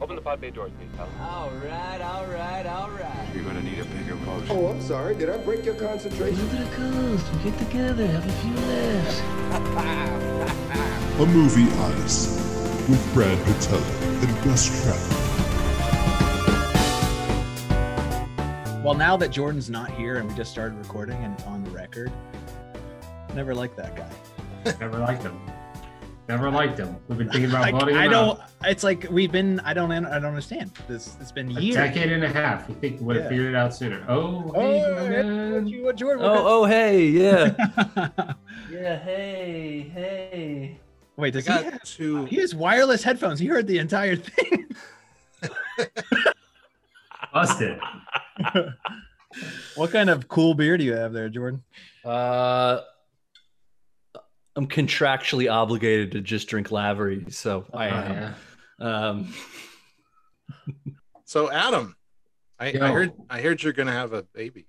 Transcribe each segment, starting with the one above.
Open the pod bay doors, please, pal. All right, all right, all right. You're gonna need a bigger boat. Oh, I'm sorry. Did I break your concentration? Look at the coast. We get together, have a few laughs. A Movie Odyssey with Brad Patella and Gus Trout. Well, now that Jordan's not here and we just started recording and on the record, never liked that guy. Never liked him. Never liked him. We've been thinking about I, voting I him don't. out. It's like we've been. I don't. I don't understand. This. It's been A years. decade and a half. We think we would have Yeah. figured it out sooner. Oh, Oh, hey, hey, man. what you- what Jordan? Oh, oh, hey, yeah. yeah, hey, hey. Wait, I does he? got Have, two. he has wireless headphones. He heard the entire thing. Busted. what kind of cool beer do you have there, Jordan? Uh, I'm contractually obligated to just drink Lavery, so I Oh, am. yeah. Um, So Adam, I, I heard I heard you're gonna have a baby.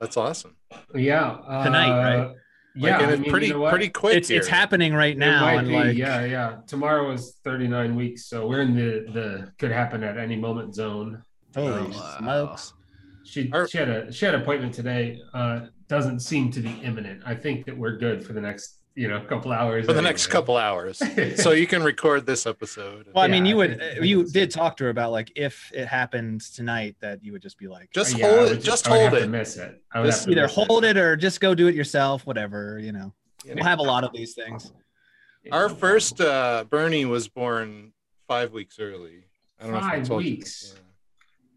That's awesome. Yeah. Uh, Tonight, right? Yeah. like, and I it's mean, pretty you know pretty quick. It's it's happening right It now, might and be, like yeah, yeah. Tomorrow is 39 weeks, so we're in the the could happen at any moment zone. holy Oh, smokes. She Are- she had a she had an appointment today. Uh, doesn't seem to be imminent. I think that we're good for the next you know couple hours. for the next couple hours. so you can record this episode. Well, I mean, Yeah, you would. You did talk to her about like if it happened tonight, that you would just be like, Just Yeah, hold would it. Just I would hold have to it. miss it. I would Just have to either hold it or just go do it yourself. Whatever, you know. You We'll have a lot of these things. Our first uh, Bernie was born five weeks early. I don't know if I Five told weeks? you.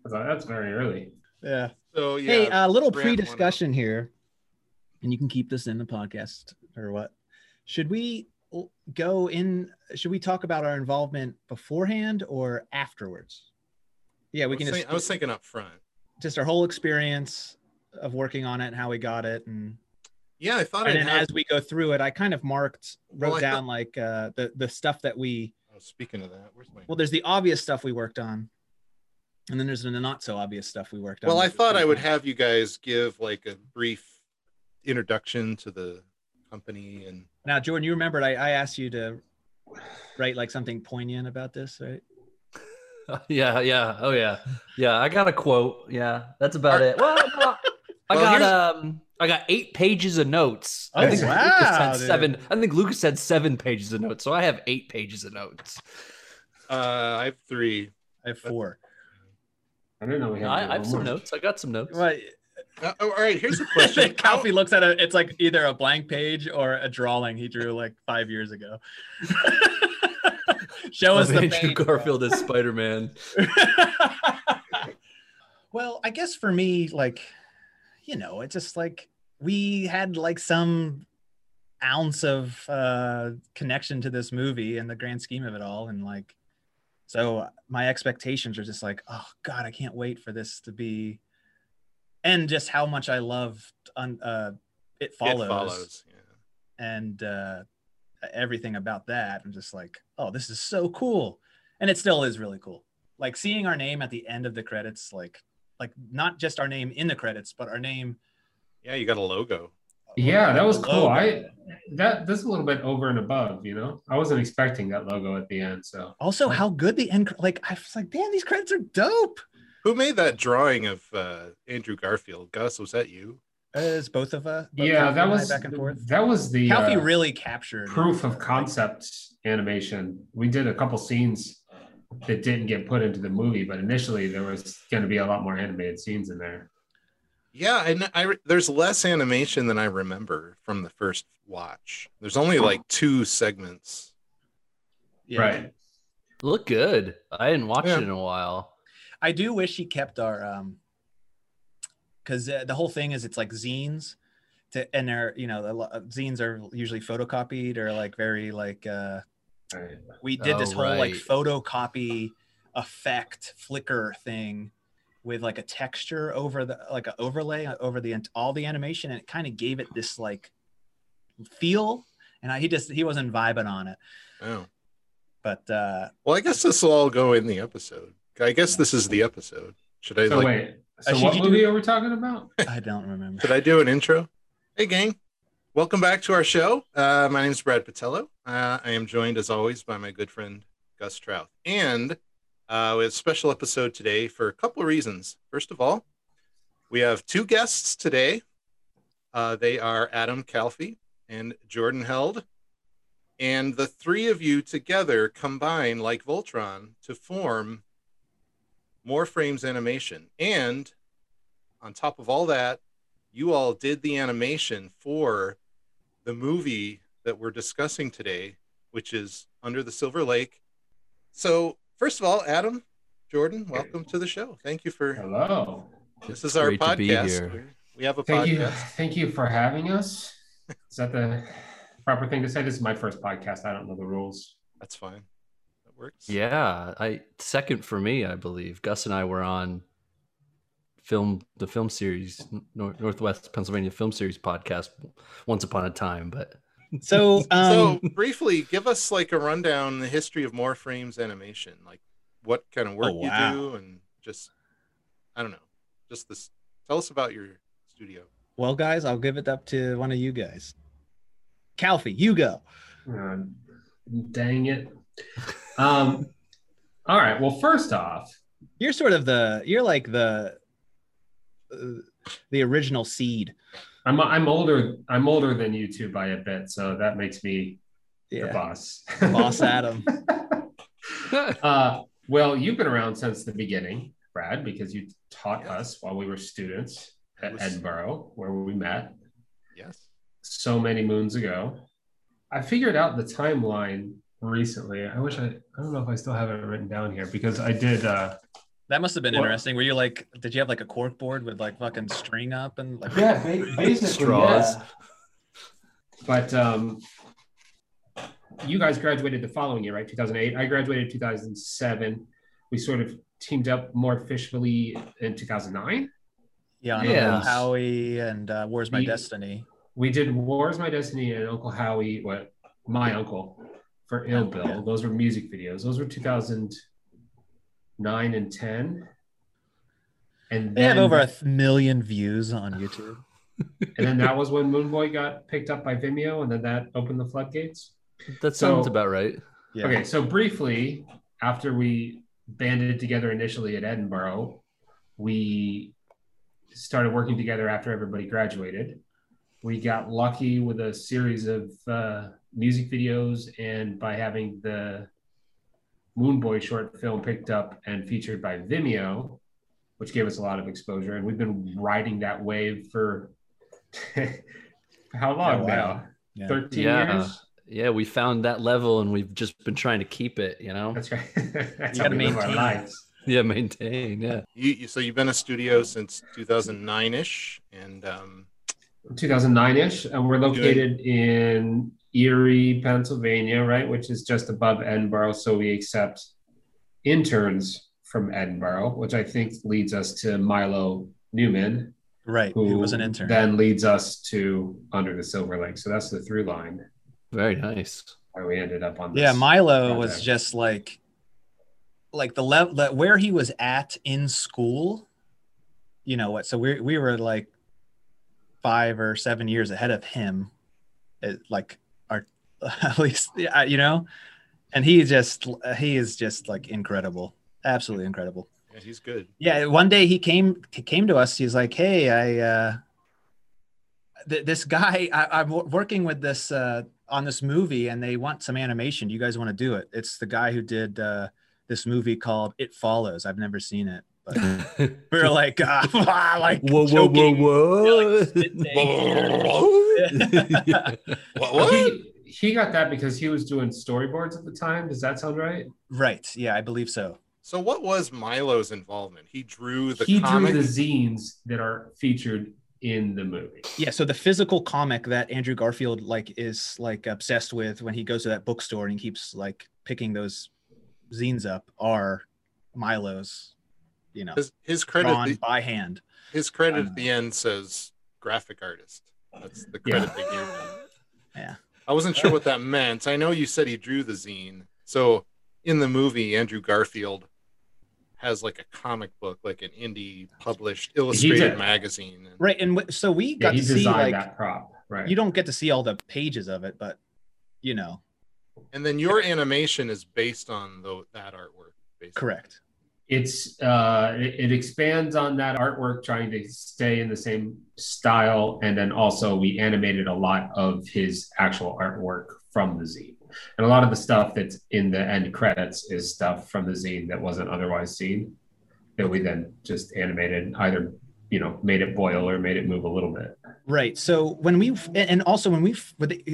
I thought, That's very early. Yeah. So yeah. hey, a little pre-discussion here, and you can keep this in the podcast or what? Should we go in? Should we talk about our involvement beforehand or afterwards? Yeah, we I can was, just think- I was thinking up front. just our whole experience of working on it and how we got it, and Yeah, I thought and then have. as we go through it, I kind of marked wrote Well, I down like uh, the the stuff that we oh, speaking of that, where's my? well, there's the obvious stuff we worked on, and then there's the not so obvious stuff we worked on. Well, I thought I would have you guys give like a brief introduction to the company and Now, Jordan, you remembered I, I asked you to write like something poignant about this, right? yeah, yeah, oh yeah, yeah. I got a quote. Yeah, that's about it. Well, no, I Well, got here's- um, I got eight pages of notes. Oh, I think wow, Lucas had dude. seven. I think Lucas had seven pages of notes, so I have eight pages of notes. uh, I have three. I have four. I didn't know we had. I, I have some notes. I got some notes. Well, Uh, oh, all right, here's a question. How- Calfee looks at it. It's like either a blank page or a drawing he drew like five years ago. Show us the Andrew page, bro. Garfield as Spider Man. well, I guess for me, like, you know, it's just like we had like some ounce of uh connection to this movie in the grand scheme of it all. And like, so my expectations are just like, oh God, I can't wait for this to be and just how much I loved un, uh it follows, It follows. Yeah. and uh everything about that. I'm just like, oh, this is so cool. And it still is really cool. Like seeing our name at the end of the credits, like like not just our name in the credits, but our name. Yeah, you got a logo. Yeah, that was cool. logo. I that that's a little bit over and above. You know, I wasn't expecting that logo at the end. So Also, how good the end like I was like, damn, these credits are dope. Who made that drawing of uh, Andrew Garfield? Gus, was that you? As both of us. both yeah, that was back and forth. that was the Calfee uh, really captured proof uh, of like- concept animation. We did a couple scenes that didn't get put into the movie, but initially there was going to be a lot more animated scenes in there. Yeah, and I there's less animation than I remember from the first watch. There's only like two segments. Yeah. Right. Look good. I didn't watch Yeah. it in a while. I do wish he kept our um because uh, the whole thing is it's like zines to and they're you know the zines are usually photocopied or like very like uh we did this Oh, whole like right. photocopy effect flicker thing with like a texture over the like an overlay over the all the animation and it kind of gave it this like feel and I, he just he wasn't vibing on it Oh, but uh well, I guess this will all go in the episode. I guess this is the episode. Should I So like? wait, so Uh, what you do- movie are we talking about? i don't remember Should I do an intro? Hey, gang. Welcome back to our show. Uh, my name is Brad Patello. Uh, I am joined, as always, by my good friend Gus Trouth. And Uh, we have a special episode today for a couple of reasons. First of all, we have two guests today. Uh, they are Adam Calfee and Jordan Held. And the three of you together combine like Voltron to form More Frames Animation. And on top of all that, you all did the animation for the movie that we're discussing today, which is Under the Silver Lake. So, first of all, Adam, Jordan, welcome to the show. Thank you for Hello. this is our Great to be podcast. here. We have a Thank you. podcast. Thank you for having us. Is that the proper thing to say? This is my first podcast. I don't know the rules. That's fine. That works. Yeah, I second for me, I believe. Gus and I were on film the film series Nor- Northwest Pennsylvania Film Series podcast once upon a time, but So, um, so briefly, give us like a rundown the history of More Frames Animation, like what kind of work Oh, you do, and just I don't know, just this. Tell us about your studio. well, guys, I'll give it up to one of you guys. Calfee, you go. Uh, dang it. Um, all right. Well, first off, You're sort of the, you're like the, uh, the original seed. I'm I'm older. I'm older than you two by a bit, so that makes me the boss. Boss Adam. uh, well, you've been around since the beginning, Brad, because you taught Yes. us while we were students at Was- Edinboro, where we met Yes. so many moons ago. I figured out the timeline recently. I wish I I don't know if I still have it written down here because I did uh That must have been Well- interesting. Were you like, did you have like a cork board with like fucking string up and like, yeah, basically Straws. yeah. But um you guys graduated the following year, right? 2008. I graduated 2007. We sort of teamed up more officially in 2009. yeah, on Yeah. Uncle Howie and uh, Where's My We- Destiny? We did Where's My Destiny and Uncle Howie, what my uncle for Ill Bill. Yeah. Those were music videos. Those were 2009 and 10. And They have then, over a th- million views on YouTube. and then that was when Moon Boy got picked up by Vimeo, and then that opened the floodgates. that sounds So- about right. Yeah. Okay, so briefly, after we banded together initially at Edinboro, we started working together after everybody graduated. We got lucky with a series of uh, music videos, and by having the Moon Boy short film picked up and featured by Vimeo, which gave us a lot of exposure. And we've been riding that wave for how long wow. now? Yeah. 13 Yeah. years? Yeah, we found that level and we've just been trying to keep it, you know? That's right. That's You how gotta we live our maintain. lives. Yeah, maintain. Yeah. You, you so you've been a studio since 2009 ish, and um, 2009-ish and we're located in erie pennsylvania right which is just above edinboro so we accept interns from edinboro which i think leads us to milo newman Right. who Who was an intern. then leads us to under the silver lake so that's the through line Very nice. where we ended up on this yeah, Milo was just like, like the level that where he was at in school. You know what? So we we were like five or seven years ahead of him, it, like our at least yeah, you know, and he just he is just like incredible, absolutely incredible. yeah, he's good. Yeah, one day he came he came to us. He's like, "Hey, I uh, th- this guy I, I'm wo- working with this uh, on this movie, and they want some animation. Do you guys want to do it? It's the guy who did uh, this movie called It Follows. I've never seen it, but we were like, ah, like whoa, whoa, whoa, choking. whoa. What? what? He, he got that because he was doing storyboards at the time does that sound right right? Yeah, I believe so. So what was Milo's involvement? He drew the he comic. drew the zines that are featured in the movie Yeah, so the physical comic that Andrew Garfield like is like obsessed with when he goes to that bookstore and he keeps like picking those zines up are Milo's, you know, his, his credit. drawn the- by hand. his credit Um, at the end says graphic artist. That's the Yeah. credit they gave him. Yeah. I wasn't sure what that meant. I know you said he drew the zine. So in the movie, Andrew Garfield has like a comic book, like an indie published illustrated did. magazine. Right, and w- so we got he to see like that prop right you don't get to see all the pages of it, but you know, And then your animation is based on the, that artwork. Basically. Correct. It's uh it, it expands on that artwork trying to stay in the same style. And then also we animated a lot of his actual artwork from the zine. And a lot of the stuff that's in the end credits is stuff from the zine that wasn't otherwise seen that we then just animated either you know made it boil or made it move a little bit. Right. So when we and also when we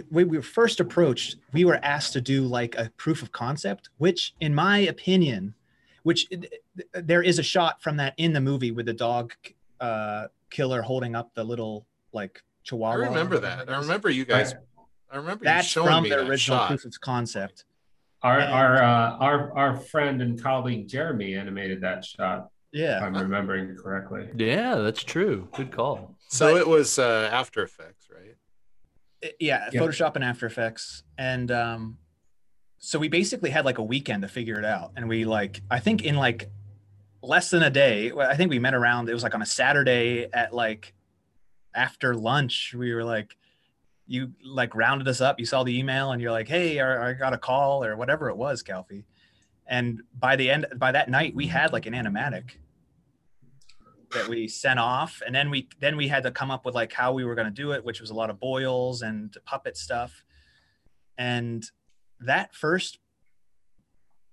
when we were first approached, we were asked to do like a proof of concept, which, in my opinion, which there is a shot from that in the movie with the dog uh, killer holding up the little like chihuahua. I remember that. I remember you guys. I remember That's you showing from me the that original shot. proof of concept. our And- our uh, our our friend and colleague jeremy animated that shot if Yeah. i'm remembering correctly Yeah, that's true. Good call. So But- it was uh, After Effects, right? yeah, Yeah. Photoshop and After Effects, and um, so we basically had like a weekend to figure it out, and we like I think in like less than a day, I think we met around. It was like on a Saturday at like after lunch. We were like, you like rounded us up. You saw the email, and you're like, hey, I, got a call or whatever it was, Calfee. And by the end, by that night, we had like an animatic that we sent off and then we then we had to come up with like how we were going to do it which was a lot of boils and puppet stuff and that first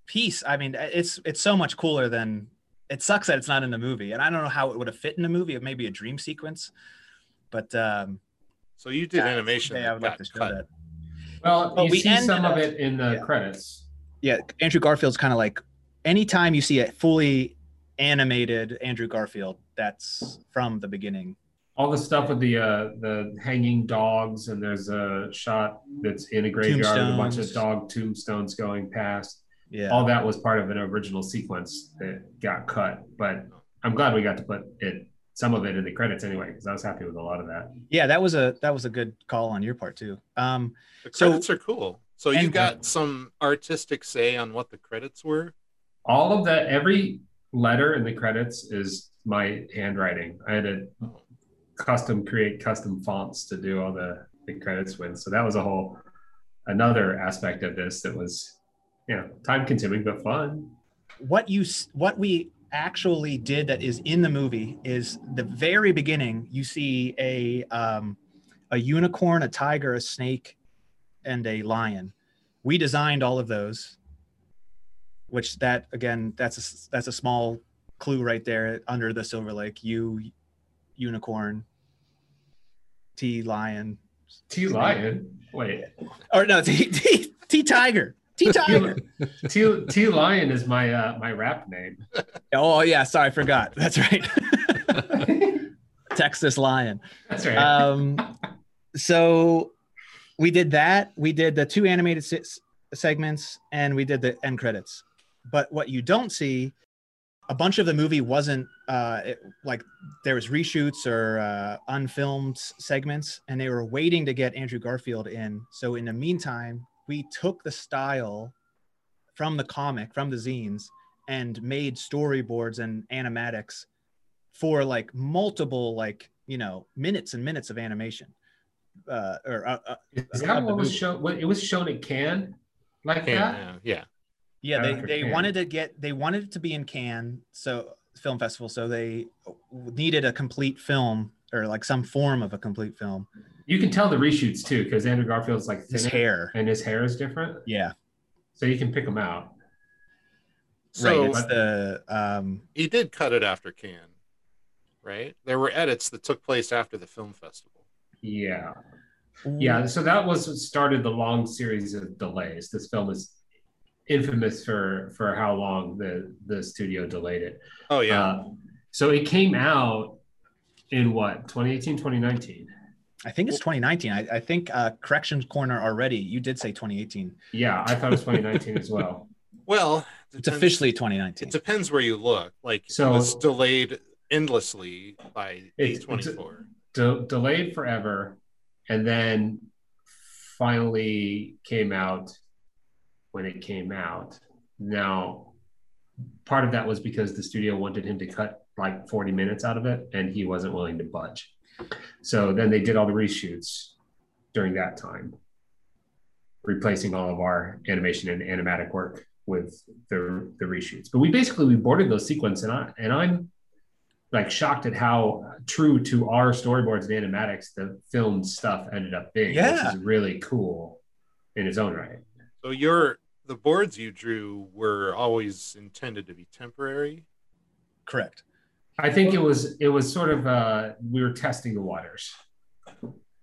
piece i mean it's it's so much cooler than it sucks that it's not in the movie and i don't know how it would have fit in the movie it may be a dream sequence but um So you did yeah, animation someday that i would like to show cut. that well But you we see ended some of it in the yeah. credits yeah andrew garfield's kind of like anytime you see a fully animated andrew garfield that's from the beginning all the stuff with the uh the hanging dogs and there's a shot that's in a graveyard with a bunch of dog tombstones going past. Yeah. All that was part of an original sequence that got cut but i'm glad we got to put it some of it in the credits anyway because i was happy with a lot of that. Yeah that was a that was a good call on your part too. Um The So- credits are cool. So you and- got some artistic say on what the credits were. all of that every letter in the credits is my handwriting. I had to custom create custom fonts to do all the, the credits with. So that was a whole another aspect of this that was you know time consuming but fun. What you what we actually did that is in the movie is the very beginning you see a um a unicorn a tiger a snake and a lion. We designed all of those which that again that's a that's a small clue right there under the silver lake. U unicorn t lion t lion wait. Or no t t, t tiger t tiger T, T Lion is my uh, my rap name. oh yeah sorry i forgot. That's right. Texas lion. That's right. um so we did that. We did the two animated se- segments and we did the end credits. But what you don't see a bunch of the movie wasn't uh it, like there was reshoots or uh unfilmed segments and they were waiting to get andrew garfield in so in the meantime we took the style from the comic from the zines and made storyboards and animatics for like multiple like you know minutes and minutes of animation uh or uh, uh, is that what was shown? It was shown in Cannes, like Yeah, that. yeah, yeah. yeah they, they wanted to get they wanted it to be in cannes so film festival so they needed a complete film or like some form of a complete film You can tell the reshoots too because Andrew Garfield's like his hair and his hair is different, yeah so you can pick them out. So right it's the um he did cut it after Cannes, right? There were edits that took place after the film festival. Yeah, yeah. So that was what started the long series of delays. This film is infamous for for how long the the studio delayed it. Oh yeah, Uh, so it came out in what 2018 2019 i think it's 2019 i, I think uh corrections corner already. You did say 2018 yeah i thought it was 2019 as well. Well, it's depends- officially 2019 It depends where you look. Like So- it was delayed endlessly by It's- A24. De- delayed forever and then finally came out when it came out now part of that was because the studio wanted him to cut like 40 minutes out of it and he wasn't willing to budge so then they did all the reshoots during that time replacing all of our animation and animatic work with the the reshoots. But we basically we boarded those sequences, and I and I'm like shocked at how true to our storyboards and animatics the filmed stuff ended up being. Yeah. which is really cool in its own right. So your the boards you drew were always intended to be temporary. Correct. I think it was it was sort of uh, we were testing the waters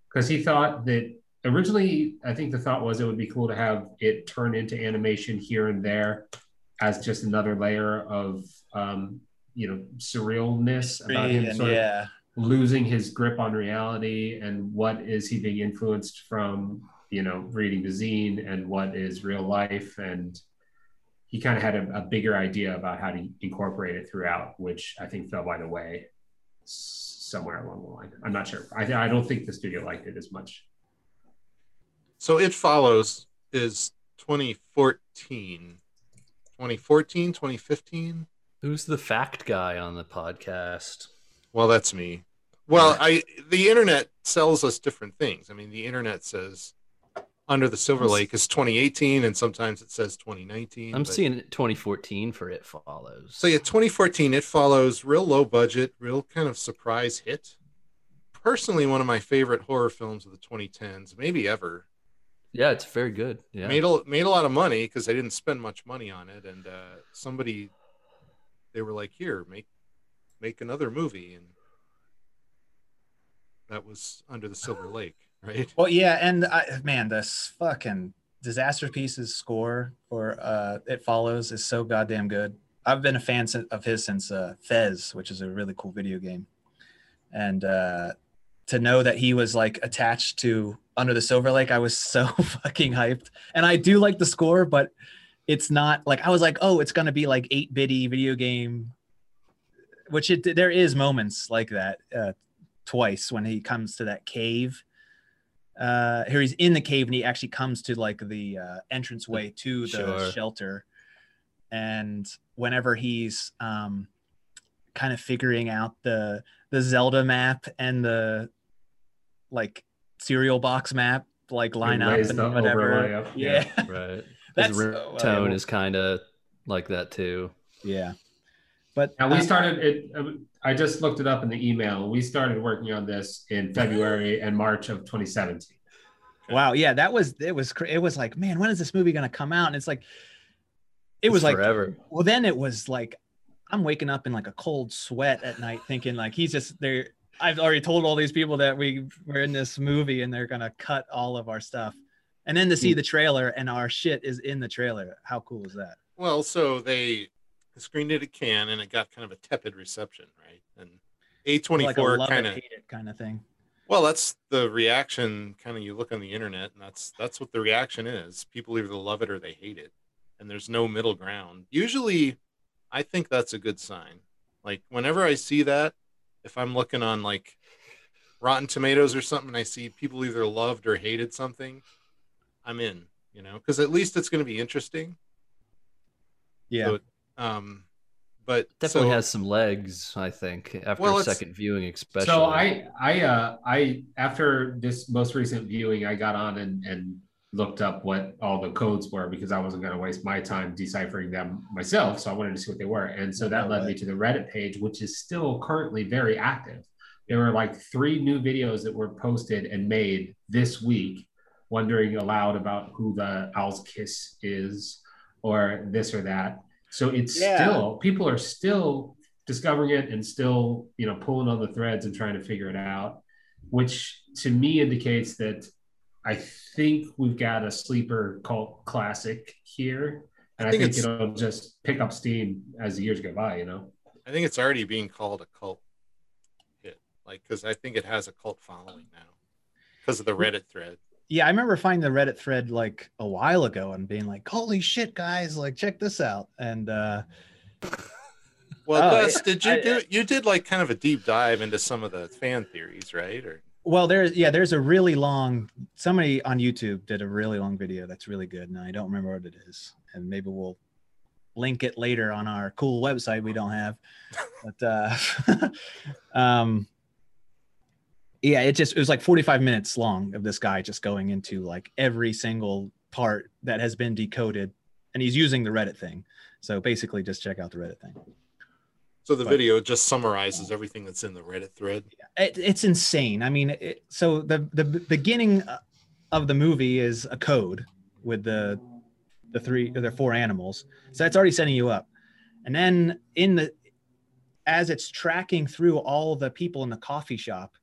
because he thought that originally I think the thought was it would be cool to have it turn into animation here and there as just another layer of um, you know surrealness about him And sort of yeah. losing his grip on reality and what is he being influenced from you know reading the zine and what is real life and he kind of had a, a bigger idea about how to incorporate it throughout which i think fell by the way somewhere along the line i'm not sure i, I don't think the studio liked it as much So it follows is 2014. 2014, 2015. Who's the fact guy on the podcast? Well, that's me. Well, I the internet sells us different things. I mean, the internet says Under the Silver Lake is 2018, and sometimes it says 2019. I'm but- seeing 2014 for It Follows. So yeah, 2014. It follows real low budget, real kind of surprise hit. Personally, one of my favorite horror films of the 2010s, maybe ever. yeah, it's very good. Yeah, Made a made a lot of money because they didn't spend much money on it, and uh, somebody they were like, "Here, make make another movie," and that was Under the Silver Lake, right? Well, yeah, and I, man, this fucking Disasterpeace's score for uh, it follows is so goddamn good. I've been a fan of his since uh, Fez, which is a really cool video game, and uh, to know that he was like attached to Under the Silver Lake, I was so fucking hyped. And I do like the score, but it's not like I was like, oh, it's gonna be like eight bitty video game, which it there is moments like that uh, twice when he comes to that cave uh here he's in the cave and he actually comes to like the uh entranceway to the Sure. shelter and whenever he's um kind of figuring out the the zelda map and the like cereal box map like line up lays and the whatever overlay up, yeah right. That's His so tone valuable. is kind of like that too. yeah but Now we uh, started it. I just looked it up in the email. We started working on this in mm-hmm. February and March of 2017. wow yeah that was it was it was like man when is this movie gonna come out and it's like it It's was like forever. Well, then it was like I'm waking up in like a cold sweat at night, thinking like he's just there. I've already told all these people that we were in this movie and they're gonna cut all of our stuff, and then to see mm. the trailer and our shit is in the trailer. How cool is that? Well, so they screened it at Cannes, and it got kind of a tepid reception, right? And A24 Like a love kind of hate it kind of thing. Well, that's the reaction. Kind of, you look on the internet, and that's that's what the reaction is. People either love it or they hate it, and there's no middle ground. Usually, I think that's a good sign. Like whenever I see that, if I'm looking on like Rotten Tomatoes or something, and I see people either loved or hated something, I'm in. You know, because at least it's going to be interesting. Yeah, So, um, but Definitely so- has some legs, I think, after Well, a second viewing, especially. So I, I, uh, I after this most recent viewing, I got on and and looked up what all the codes were because I wasn't going to waste my time deciphering them myself. So I wanted to see what they were, and so that led me to the Reddit page, which is still currently very active. There were like three new videos that were posted and made this week, wondering aloud about who the Owl's Kiss is, or this or that. So it's Yeah. still people are still discovering it and still you know pulling on the threads and trying to figure it out which to me indicates that i think we've got a sleeper cult classic here and i think think, it'll just pick up steam as the years go by you know I think it's already being called a cult hit, like because I think it has a cult following now because of the Reddit thread. Yeah. I remember finding the Reddit thread like a while ago and being like, "Holy shit, guys! Like, check this out!" And uh, Well, Oh, Gus, did you I- do? You did like kind of a deep dive into some of the fan theories, right? Or Well, there's yeah, there's a really long. Somebody on YouTube did a really long video that's really good, and I don't remember what it is, and maybe we'll link it later on our cool website we don't have. But uh, um, yeah, it just it was like 45 minutes long of this guy just going into like every single part that has been decoded, and he's using the Reddit thing. So basically, just check out the Reddit thing. So the But- video just summarizes everything that's in the Reddit thread. It, it's insane. I mean, it, so the the beginning of the movie is a code with the the three or the four animals. So that's already setting you up. And then in the as it's tracking through all the people in the coffee shop,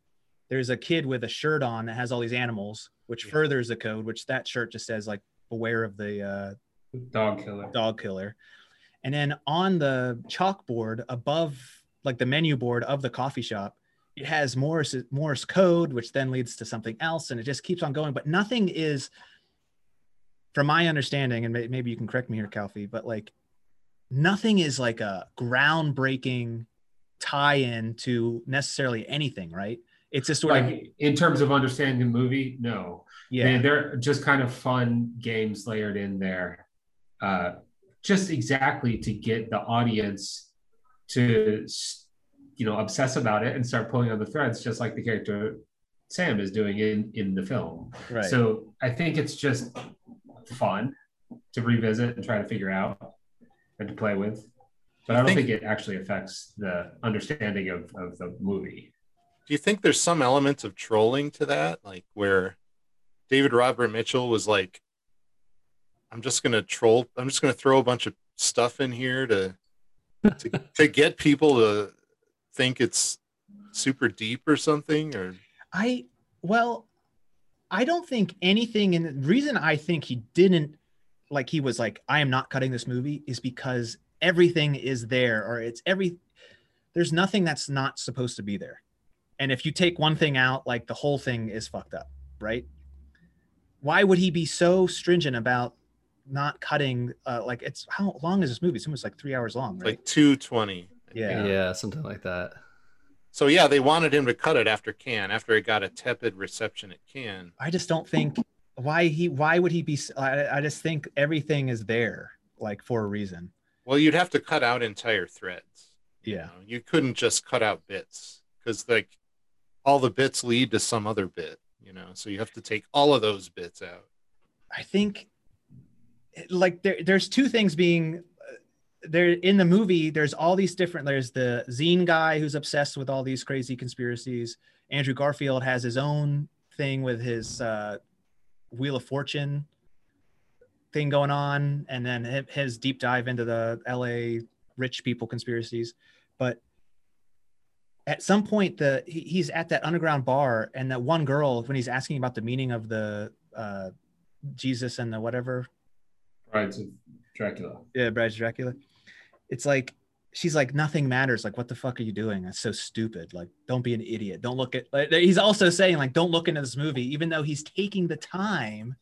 there's a kid with a shirt on that has all these animals, which Yeah. furthers the code. Which that shirt just says like "Beware of the uh, Dog killer. dog killer. And then on the chalkboard above, like the menu board of the coffee shop, it has Morse Morse code, which then leads to something else, and it just keeps on going. But nothing is, from my understanding, and maybe you can correct me here, Calfee, but like nothing is like a groundbreaking tie-in to necessarily anything, right? It's just sort of Like in terms of understanding the movie, no. yeah, They, they're just kind of fun games layered in there, uh, just exactly to get the audience to, you know, obsess about it and start pulling on the threads, just like the character Sam is doing in in the film. right. So I think it's just fun to revisit and try to figure out and to play with. But I don't think- think it actually affects the understanding of, of the movie. Do you think there's some elements of trolling to that? Like where David Robert Mitchell was like, I'm just gonna troll, I'm just gonna throw a bunch of stuff in here to to, to get people to think it's super deep or something or I well, I don't think anything and the reason I think he didn't like he was like, I am not cutting this movie is because everything is there or it's every there's nothing that's not supposed to be there. And if you take one thing out, like the whole thing is fucked up, right? Why would he be so stringent about not cutting uh like it's how long is this movie? It's almost like three hours long, right? like 220. Yeah. Yeah. something like that. So yeah, they wanted him to cut it after Cannes, after it got a tepid reception at Cannes. I just don't think why he why would he be I just think everything is there like for a reason. Well, you'd have to cut out entire threads. you Yeah. know? You couldn't just cut out bits because like all the bits lead to some other bit, you know. So you have to take all of those bits out. I think like there there's two things being uh, there in the movie there's all these different there's the zine guy who's obsessed with all these crazy conspiracies andrew garfield has his own thing with his uh wheel of fortune thing going on and then his deep dive into the la rich people conspiracies but at some point the he, he's at that underground bar and that one girl when he's asking about the meaning of the uh jesus and the whatever Brides of Dracula. yeah, Bride of Dracula. It's like she's like nothing matters. Like, what the fuck are you doing? That's so stupid. Like, don't be an idiot. Don't look at. Like, he's also saying like, don't look into this movie, even though he's taking the time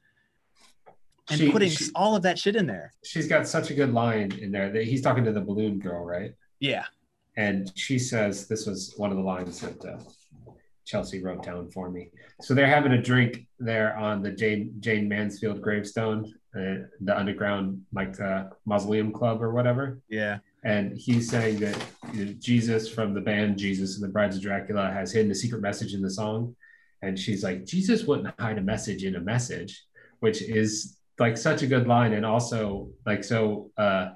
and She- putting she- all of that shit in there. She's got such a good line in there that he's talking to the balloon girl, right? Yeah, And she says this was one of the lines that uh, Chelsea wrote down for me. So they're having a drink there on the Jayne Jayne Mansfield gravestone, uh, the underground like uh, mausoleum club or whatever. yeah, And he's saying that you know, Jesus from the band Jesus and the Brides of Dracula has hidden a secret message in the song. And she's like, Jesus wouldn't hide a message in a message, which is like such a good line. And also, like, so uh,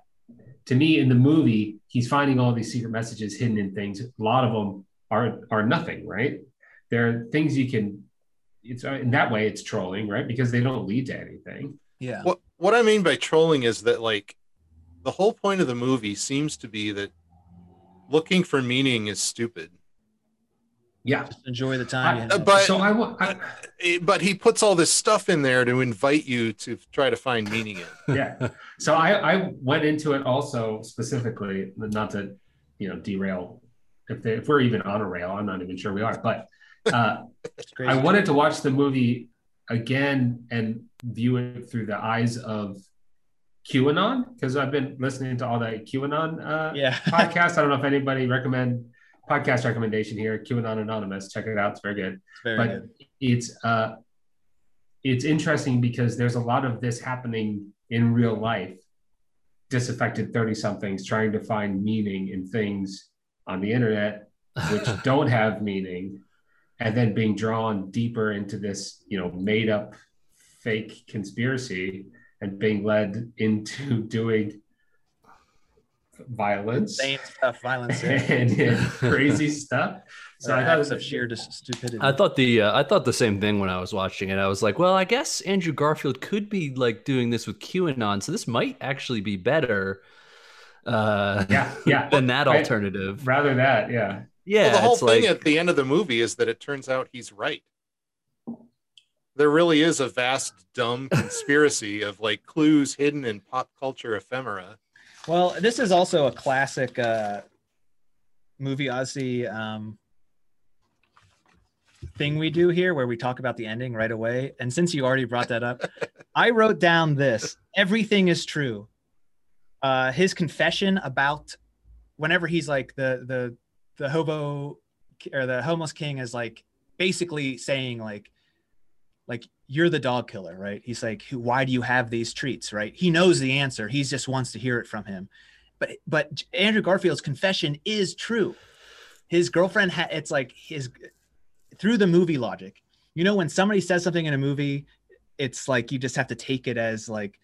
to me in the movie, he's finding all these secret messages hidden in things. A lot of them are are nothing, right? there are things you can. It's uh, in that way it's trolling, right? Because they don't lead to anything. yeah. What what I mean by trolling is that like the whole point of the movie seems to be that looking for meaning is stupid. Yeah. Just enjoy the time. you I- uh, but- so I want. I, Eh, But he puts all this stuff in there to invite you to try to find meaning in. yeah. So I, I went into it also specifically, not to, you know, derail. If, they, if we're even on a rail, I'm not even sure we are. But uh, I wanted to watch the movie again and view it through the eyes of QAnon because I've been listening to all the QAnon uh, yeah, podcasts. I don't know if anybody recommend podcast recommendation here. QAnon Anonymous, check it out. It's very good it's very but good. it's uh it's interesting because there's a lot of this happening in real life disaffected 30 somethings trying to find meaning in things on the internet which don't have meaning and then being drawn deeper into this you know made up fake conspiracy and being led into doing violence Insane stuff, violence, and, and crazy stuff. So I thought it was of sheer stupidity. I thought the uh, I thought the same thing when I was watching it. I was like, well, I guess Andrew Garfield could be like doing this with QAnon, so this might actually be better. Uh, Yeah, yeah. than that I- alternative. rather that, yeah. Yeah, well, the whole thing like, at the end of the movie is that it turns out he's right. There really is a vast, dumb conspiracy of like clues hidden in pop culture ephemera. Well, this is also a classic uh, movie Odyssey um, thing we do here where we talk about the ending right away. And since you already brought that up, I wrote down this everything is true. Uh, his confession about whenever he's like the the the hobo or the homeless king is like basically saying like like you're the dog killer right? He's like why do you have these treats? Right? He knows the answer. He just wants to hear it from him. But but andrew garfield's confession is true. His girlfriend ha- it's like his through the movie logic you know when somebody says something in a movie it's like you just have to take it as like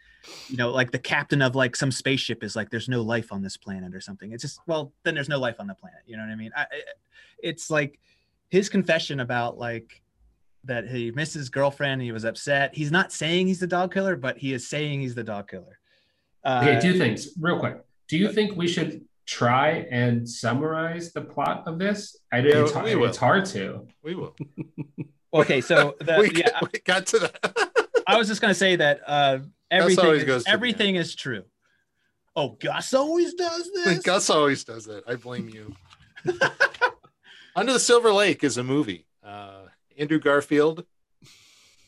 you know like the captain of like some spaceship is like there's no life on this planet or something. It's just well then there's no life on the planet you know what i mean? I, it's like his confession about like that he missed his girlfriend and he was upset he's not saying he's the dog killer but he is saying he's the dog killer uh, Okay, two things real quick. Do you think we should try and summarize the plot of this? I Yeah, it's, we will. it's hard to. We will. okay so the, we, yeah, we got to that. I was just gonna say that uh, everything is, goes everything is true. Oh, Gus always does this. Gus always does it. I blame you. Under the Silver Lake is a movie. Uh, Andrew Garfield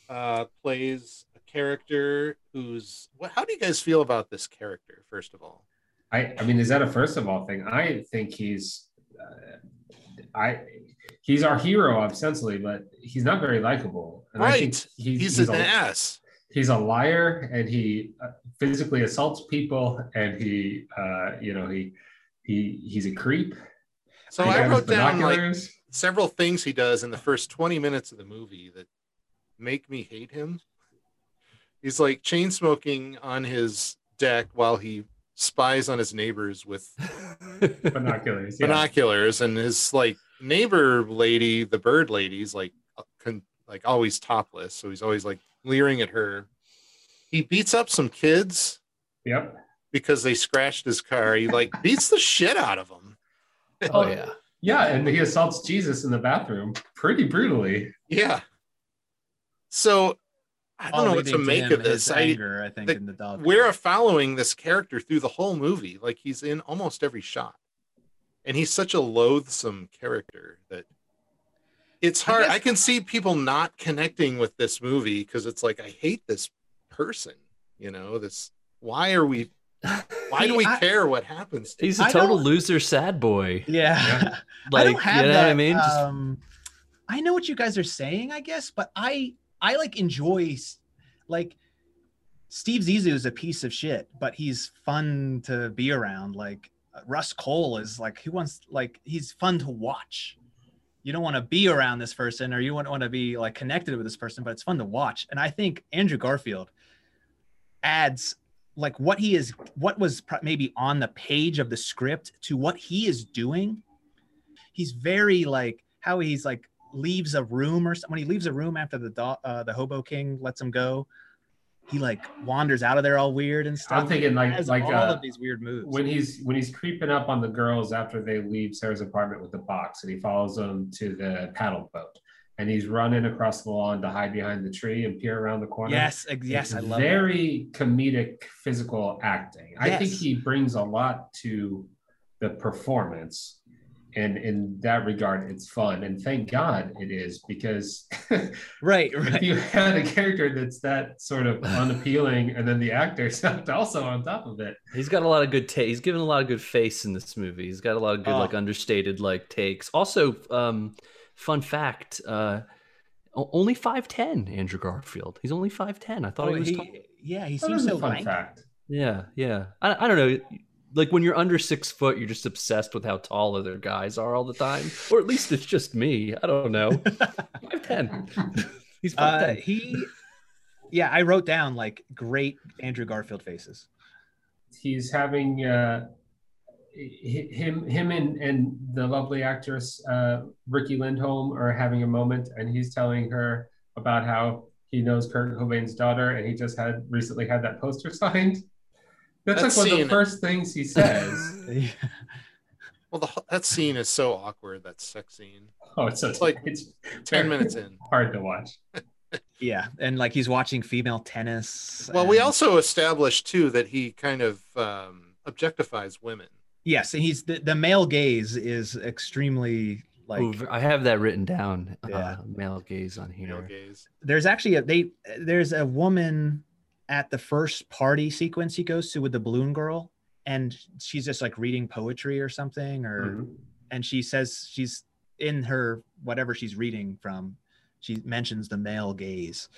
uh, plays a character who's. What? How do you guys feel about this character? First of all, I, I mean, is that a first of all thing? I think he's, uh, I, he's our hero ostensibly, but he's not very likable. And I think right? he- He's, he's an a, ass. he's a liar, and he uh, physically assaults people, and he, uh, you know, he, he, he's a creep. So I has wrote down like. Several things he does in the first 20 minutes of the movie that make me hate him. He's like chain smoking on his deck while he spies on his neighbors with binoculars. yeah. binoculars and his like neighbor lady, the bird lady's like con- like always topless, so he's always like leering at her. He beats up some kids Yep. because they scratched his car. He like beats the shit out of them. oh yeah. Yeah, and he assaults Jesus in the bathroom pretty brutally. Yeah. So I don't All know what to make of this. his I I think, the- in the dog. we're following this character through the whole movie. Like he's in almost every shot. And he's such a loathsome character that it's I hard. guess- I, can see people not connecting with this movie because it's like I hate this person. You know, this why are we why do we I- care what happens to He's a total loser, sad boy. yeah. Yeah. Like, I don't have you know that. what I mean? Just- um, I know what you guys are saying, I guess, but I I like enjoy like Steve Zissou is a piece of shit, but he's fun to be around. Like uh, Russ Cole is like he wants like he's fun to watch. You don't want to be around this person or you wouldn't want to be like connected with this person, but it's fun to watch. And I think Andrew Garfield adds like what he is what was maybe on the page of the script to what he is doing he's very like how he's like leaves a room or something when he leaves a room after the do- uh, the hobo king lets him go he like wanders out of there all weird and stuff. I'm thinking like like all uh, of these weird moves. when he's when he's creeping up on the girls after they leave Sarah's apartment with the box, and he follows them to the paddle boat, and he's running across the lawn to hide behind the tree and peer around the corner. yes ex- yes i It's love that. very comedic physical acting. I think he brings a lot to the performance. And in that regard, it's fun. And thank God it is because right if you had a character that's that sort of unappealing and then the actor's also on top of it. He's got a lot of good take. He's given a lot of good face in this movie. He's got a lot of good, Oh. like understated, like takes. Also, um, fun fact: uh, only five ten. Andrew Garfield. He's only five ten. I thought Oh, he was. he- tall. yeah he seems is so a fun fact. Yeah, yeah. I, I don't know. Like when you're under six foot, you're just obsessed with how tall other guys are all the time. Or at least it's just me. I don't know. Five ten. He's five uh, he Yeah, I wrote down like great Andrew Garfield faces. He's having uh, hi- him him and, and the lovely actress uh, Riki Lindhome are having a moment, and he's telling her about how he knows Kurt Cobain's daughter, and he just had recently had that poster signed. That's That like one of the first things he says. Well, the, that scene is so awkward. That sex scene. oh, it's so It's like it's Ten minutes in. hard to watch. yeah, and like he's watching female tennis. Well, we also established too that he kind of um, objectifies women. Yes, and he's the, the male gaze is extremely like Ooh, I have that written down. Yeah. Uh, male gaze on here. Male here. gaze. there's actually a they there's a woman at the first party sequence he goes to with the balloon girl and she's just like reading poetry or something or Mhm. and she says she's in her whatever she's reading from she mentions the male gaze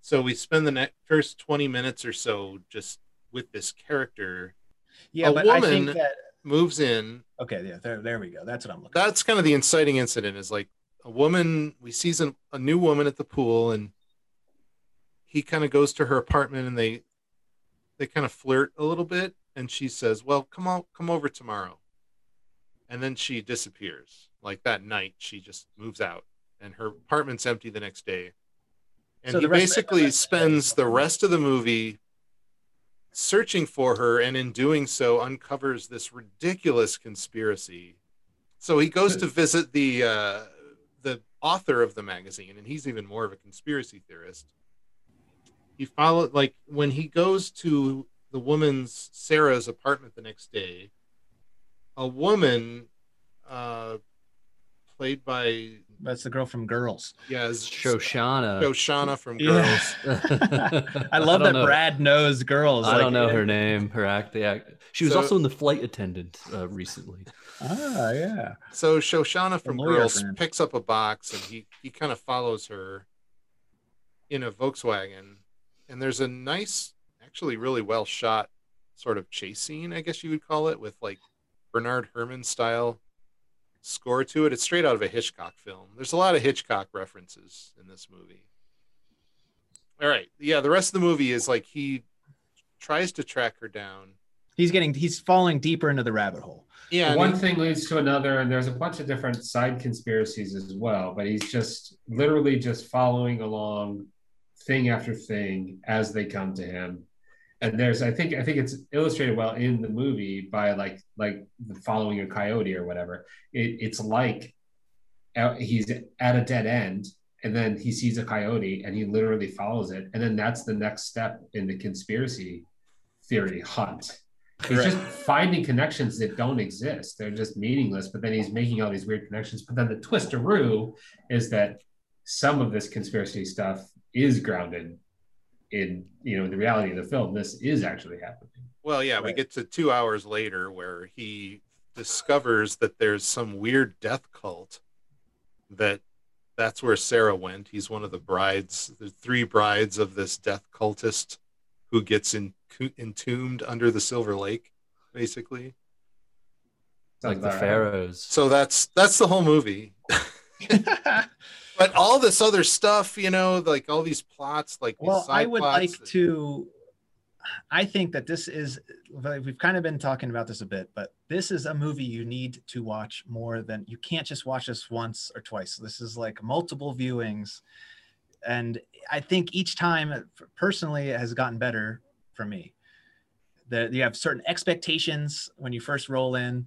So we spend the next first twenty minutes or so just with this character. Yeah A but i think woman- that Moves in. okay yeah there, there we go that's what i'm looking That's kind of the inciting incident. Is like a woman. We sees a, a new woman at the pool, and he kind of goes to her apartment, and they they kind of flirt a little bit, and she says, "Well, come on, come over tomorrow." And then she disappears. Like that night, she just moves out, and her apartment's empty the next day. And So he basically the rest of the day- spends the rest of the movie searching for her, and in doing so, uncovers this ridiculous conspiracy. So he goes to visit the uh, the author of the magazine, and he's even more of a conspiracy theorist. He followed like when he goes to the woman's Sarah's apartment the next day, a woman uh, played by that's the girl from girls yeah Shoshana. Shoshana from Yeah. Girls. i love don't that know. brad knows girls I like- don't know her name, her act. The act. She was So- also in the flight attendant uh, recently. ah yeah So Shoshana from Girls friend. picks up a box and he he kind of follows her in a Volkswagen, and there's a nice, actually really well shot sort of chase scene, I guess you would call it, with like Bernard Herrmann style score to it. It's straight out of a Hitchcock film. There's a lot of Hitchcock references in this movie. All right, yeah, the rest of the movie is like he tries to track her down. he's getting he's falling deeper into the rabbit hole Yeah, one he- thing leads to another, and there's a bunch of different side conspiracies as well. But he's just literally just following along, thing after thing as they come to him. And there's, I think, I think it's illustrated well in the movie by like like following a coyote or whatever. It, it's like uh, he's at a dead end, and then he sees a coyote, and he literally follows it, and then that's the next step in the conspiracy theory hunt. He's just finding connections that don't exist. They're just meaningless. But then he's making all these weird connections. But then the twisteroo is that some of this conspiracy stuff is grounded in you know the reality of the film. This is actually happening. Well, yeah, we get to two hours later where he discovers that there's some weird death cult that that's where Sarah went. He's one of the brides, the three brides of this death cultist who gets in, entombed under the Silver Lake, basically. Sounds like the about right. pharaohs. So that's that's the whole movie. But all this other stuff, you know, like all these plots, like these well i would like that- to i think that this is we've kind of been talking about this a bit but this is a movie you need to watch more than you can't just watch this once or twice. This is like multiple viewings. And i think each time personally it has gotten better for me. That you have certain expectations when you first roll in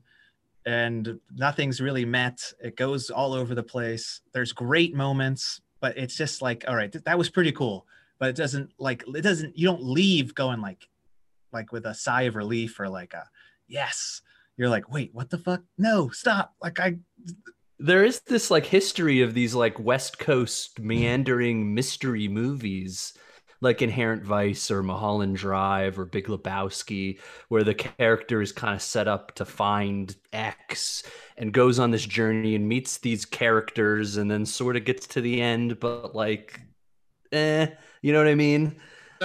and nothing's really met. It goes all over the place. There's great moments but it's just like all right th- that was pretty cool. But it doesn't like it doesn't you don't leave going like like with a sigh of relief or like a yes. You're like wait what the fuck? No stop. Like i there is this like history of these like West Coast meandering mystery movies like Inherent Vice or Mulholland Drive or Big Lebowski, where the character is kind of set up to find X and goes on this journey and meets these characters and then sort of gets to the end, but like, eh, you know what I mean?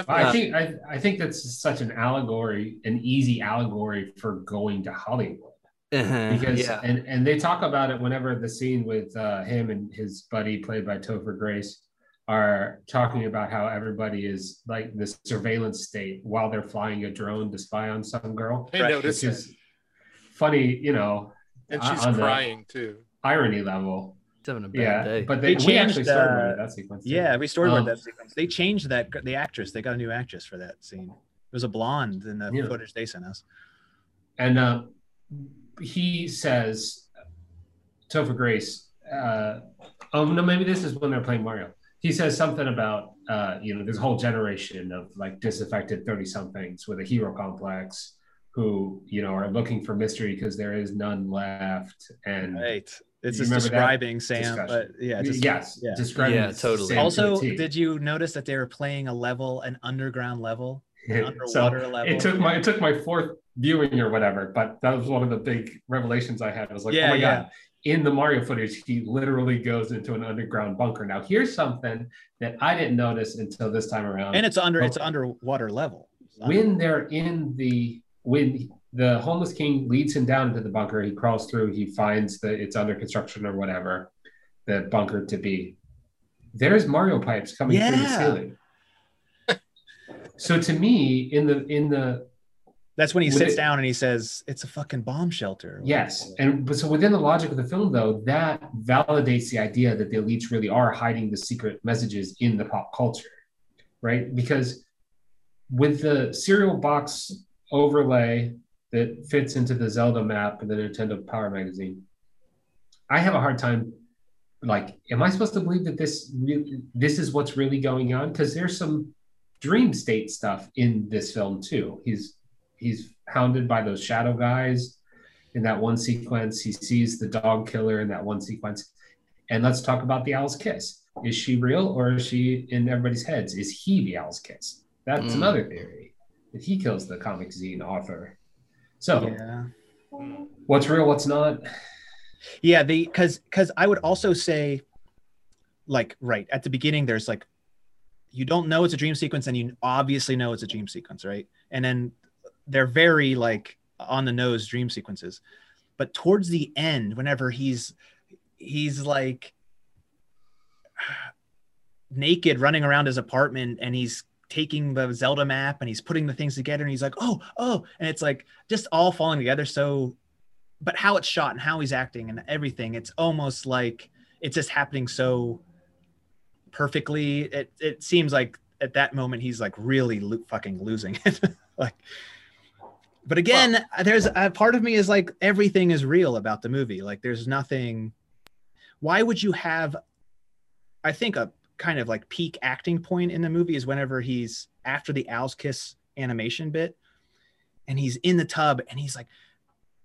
I think I, I think that's such an allegory, an easy allegory for going to Hollywood. Uh-huh, because yeah. and and they talk about it whenever the scene with uh, him and his buddy played by Topher Grace are talking about how everybody is like this surveillance state while they're flying a drone to spy on some girl. I noticed Which is funny, you know, and she's on the- crying too. irony level. He's having a bad Yeah, day. but they, They we actually changed, storyboarded uh, that sequence. too. Yeah, we storyboarded Um, that sequence. They changed that the actress. They got a new actress for that scene. It was a blonde in the Yeah. footage they sent us. And uh, he says, Topher Grace, uh, oh no, maybe this is when they're playing Mario. He says something about, uh, you know, there's a whole generation of like disaffected 30 somethings with a hero complex who, you know, are looking for mystery because there is none left. And Right. It's just describing Sam, discussion? but yeah. Just, yes, yeah. describing Yeah, totally. Sam Also, a T. did you notice that they were playing a level, an underground level, an So, underwater level? it took my it took my fourth viewing or whatever, but that was one of the big revelations I had. I was like, Yeah, oh my yeah. god. In the Mario footage, he literally goes into an underground bunker. Now, here's something that I didn't notice until this time around. and it's under, it's underwater level. It's under- when they're in the when the homeless king leads him down into the bunker, he crawls through, he finds that it's under construction or whatever, the bunker to be. There's Mario pipes coming through the ceiling. so to me, in the in the That's when he sits it- down and he says, "It's a fucking bomb shelter." Yes, and but so within the logic of the film, though, that validates the idea that the elites really are hiding the secret messages in the pop culture, right? Because with the cereal box overlay that fits into the Zelda map and the Nintendo Power Magazine, I have a hard time. Like, am I supposed to believe that this really, this is what's really going on? Because there's some dream state stuff in this film too. He's he's hounded by those shadow guys in that one sequence. He sees the dog killer in that one sequence. And let's talk about the owl's kiss. Is she real or is she in everybody's heads? Is he the owl's kiss? That's Mm. another theory. That he kills the comic zine author. So Yeah. what's real, what's not? Yeah, the because because I would also say, like, right at the beginning, there's like, you don't know it's a dream sequence, and you obviously know it's a dream sequence, right? And then they're very like on the nose dream sequences, but towards the end, whenever he's he's like naked running around his apartment and he's taking the Zelda map and he's putting the things together and he's like, oh, oh, and it's like just all falling together so but how it's shot and how he's acting and everything, it's almost like it's just happening so perfectly. It it seems like at that moment he's like really lo- fucking losing it. like, but again, there's a part of me is like everything is real about the movie. Like, there's nothing. Why would you have? I think a kind of like peak acting point in the movie is whenever he's after the owl's kiss animation bit, and he's in the tub and he's like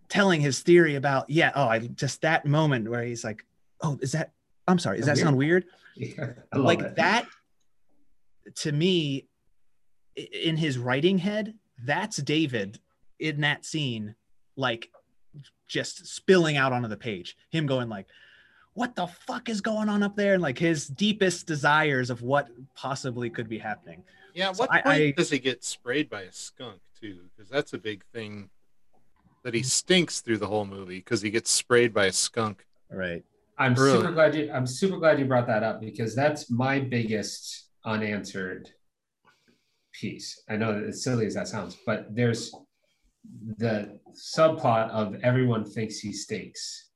telling his theory about yeah oh i just that moment where he's like oh is that i'm sorry is that sound weird love like it. that to me in his writing head that's david in that scene like just spilling out onto the page him going like what the fuck is going on up there and like his deepest desires of what possibly could be happening Yeah, at So what I- point I- does he get sprayed by a skunk too? Because that's a big thing that he stinks through the whole movie because he gets sprayed by a skunk. right I'm Really? super glad you I'm super glad you brought that up because that's my biggest unanswered piece. I know that as silly as that sounds, but there's the subplot of everyone thinks he stinks.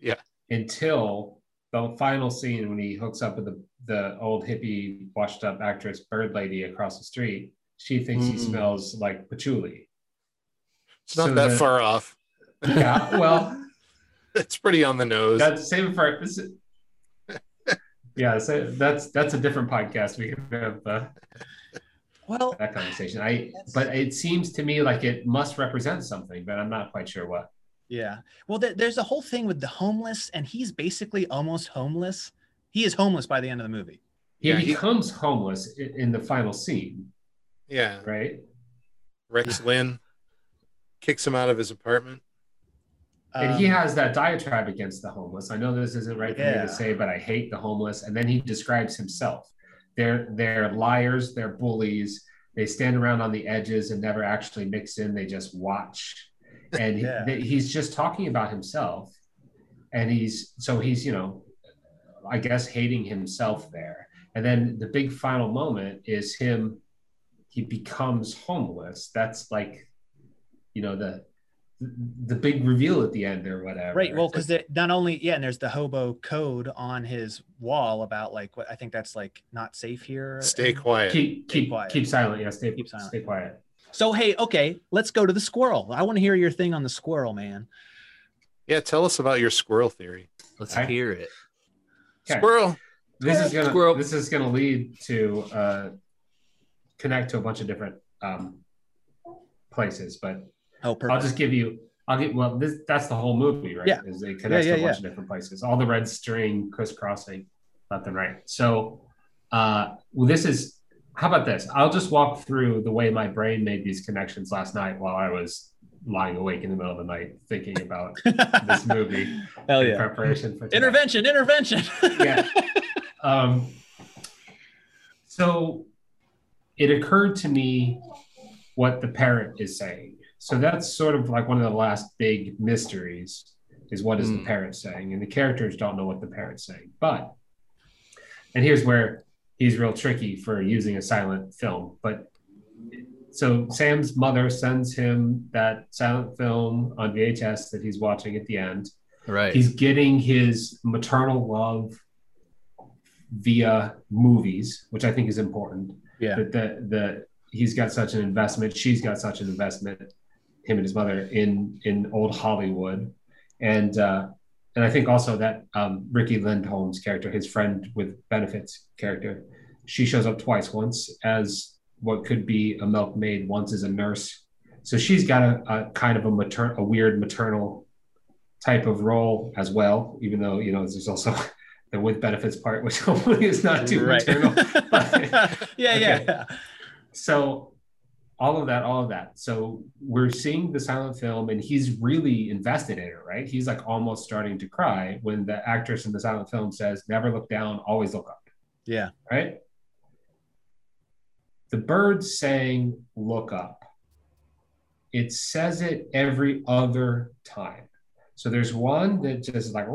Yeah. Until the final scene when he hooks up with the, the old hippie washed up actress bird lady across the street. She thinks he Mm. smells like patchouli. It's not So that the- far off. Yeah, well, It's pretty on the nose. That's save it for yeah, so that's that's a different podcast. We have uh, well that conversation. I but it seems to me like it must represent something, but I'm not quite sure what. Yeah. Well, there, there's a whole thing with the homeless, and he's basically almost homeless. He is homeless by the end of the movie. He Yeah, he- becomes homeless in, in the final scene, yeah. right? Rex Lynn kicks him out of his apartment. and he Um, has that diatribe against the homeless. I know this isn't right for me to say, but I hate the homeless. And then he describes himself. They're they're liars, they're bullies. They stand around on the edges and never actually mix in. They just watch. And Yeah. th- he's just talking about himself. And he's so he's, you know, I guess hating himself there. And then the big final moment is him, he becomes homeless. That's like, you know, the the big reveal at the end or whatever. Right. Well, It's because not only yeah, and there's the hobo code on his wall about like what I think that's like not safe here. Stay quiet. keep keep quiet. keep silent. Yeah, stay Keep silent. Stay quiet. So hey, okay, let's go to the squirrel. I want to hear your thing on the squirrel, man. Yeah, tell us about your squirrel theory. Let's I- hear it. Okay. Squirrel. This is gonna Squirrel. this is gonna lead to uh, connect to a bunch of different um, places, but Oh, I'll just give you. I'll get well. This that's the whole movie, right? Yeah. Is it connects Yeah, to a yeah, bunch of different places. All the red string crisscrossing left and right. So, uh, well, this is. How about this? I'll just walk through the way my brain made these connections last night while I was lying awake in the middle of the night thinking about this movie Hell in preparation for today. Intervention, intervention. Yeah. Um, so it occurred to me what the parent is saying. So that's sort of like one of the last big mysteries is what is the Hmm. parrot saying? And the characters don't know what the parent's saying. But, and here's where he's real tricky for using a silent film. But so Sam's mother sends him that silent film on VHS that he's watching at the end Right. he's getting his maternal love via movies, which I think is important. Yeah. That the the he's got such an investment, she's got such an investment, him and his mother in in old Hollywood, and uh, and I think also that um, Riki Lindhome's character, his friend with benefits character, she shows up twice. Once as what could be a milkmaid, once as a nurse. So she's got a, a kind of a mater- a weird maternal type of role as well, even though you know there's also the with benefits part, which hopefully is not too Right. maternal. yeah, Okay. yeah. so all of that, all of that. So we're seeing the silent film, and he's really invested in it, right? He's like almost starting to cry when the actress in the silent film says, "Never look down, always look up." Yeah. right? The bird's saying, look up. It says it every other time. So there's one that just is like,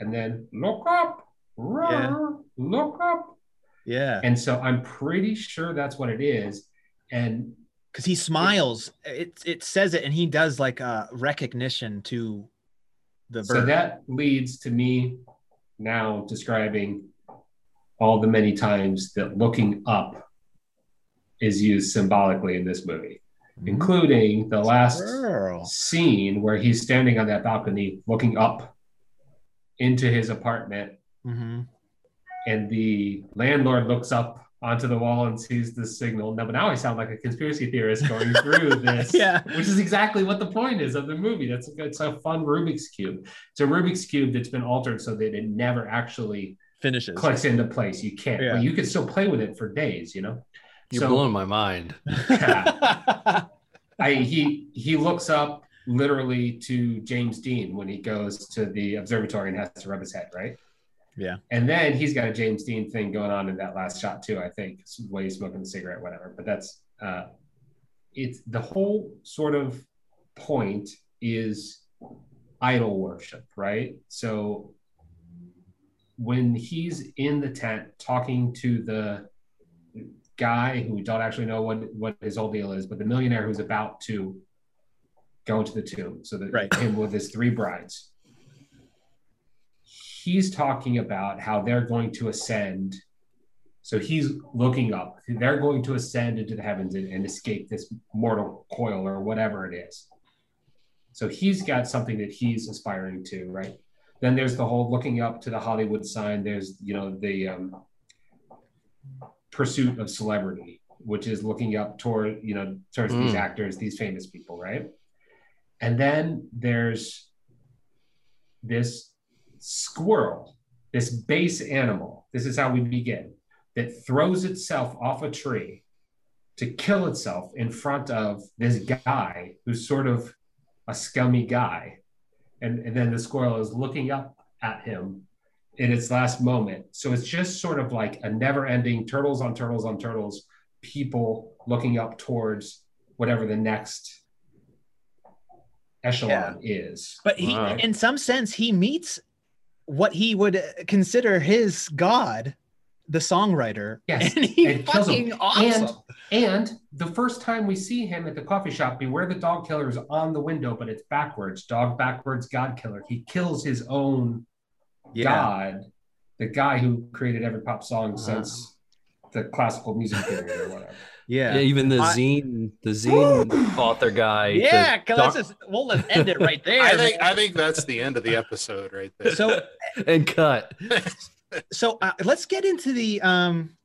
and then look up, Yeah. look up. Yeah. And so I'm pretty sure that's what it is. And Because he smiles. It it says it and he does like a recognition to the bird. so that leads to me now describing all the many times that looking up is used symbolically in this movie, including the last Girl. scene where he's standing on that balcony looking up into his apartment hmm and the landlord looks up onto the wall and sees the signal. Now, but now I sound like a conspiracy theorist going through this, Yeah. which is exactly what the point is of the movie. That's it's a fun Rubik's cube. It's a Rubik's cube that's been altered so that it never actually Finishes. clicks into place. You can't, Yeah. but you can still play with it for days. You know. You're So- blowing my mind. I he he looks up literally to James Dean when he goes to the observatory and has to rub his head, right? Yeah. And then he's got a James Dean thing going on in that last shot too. I think It's the way he's smoking the cigarette, whatever. But that's uh, it's the whole sort of point is idol worship, right? So when he's in the tent talking to the guy who we don't actually know what what his whole deal is, but the millionaire who's about to go into the tomb. So that Right. him with his three brides. He's talking about how they're going to ascend. So he's looking up. They're going to ascend into the heavens and, and escape this mortal coil or whatever it is. So he's got something that he's aspiring to, right? Then there's the whole looking up to the Hollywood sign. There's, you know, the um, pursuit of celebrity, which is looking up toward, you know, towards these Mm. actors, these famous people, right? And then there's this squirrel, this base animal. This is how we begin that throws itself off a tree to kill itself in front of this guy who's sort of a scummy guy. And, and then the squirrel is looking up at him in its last moment. So it's just sort of like a never ending turtles on turtles on turtles, people looking up towards whatever the next echelon is. But he, Wow. in some sense, he meets what he would consider his god the songwriter. Yes, and he and fucking awesome. And and the first time we see him at the coffee shop, beware the dog killer is on the window, but it's backwards. Dog backwards, God killer. He kills his own yeah, God, the guy who created every pop song uh-huh. since the classical music period or whatever. Yeah, yeah. even the I- zine, the zine author guy. the Yeah, 'cause doc- let's just we'll just end it right there. I think. I think that's the end of the episode right there. so and cut. so uh, let's get into the um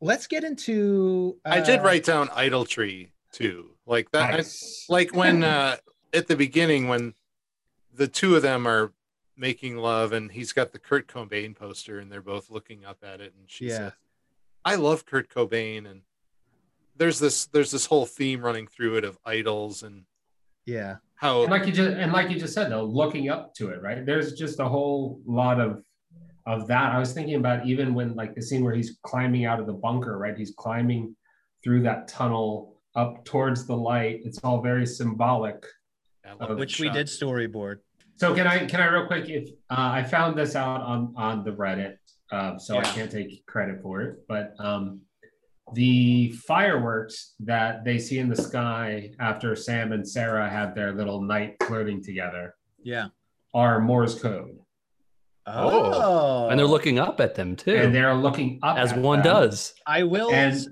let's get into uh, I did write down Idol Tree too. Like that I- like when uh at the beginning when the two of them are making love and he's got the Kurt Cobain poster and they're both looking up at it and she Yeah. says I love Kurt Cobain and there's this there's this whole theme running through it of idols and yeah how And like you just and like you just said though, looking up to it, right? There's just a whole lot of of that. I was thinking about even when like the scene where he's climbing out of the bunker, right? He's climbing through that tunnel up towards the light. It's all very symbolic. I which we did storyboard So can I can I real quick if uh, I found this out on on the Reddit, uh, so I can't take credit for it, but um, the fireworks that they see in the sky after Sam and Sarah have their little night flirting together yeah are Morse code, oh And they're looking up at them too, and they're looking up as at one them. does. i will And-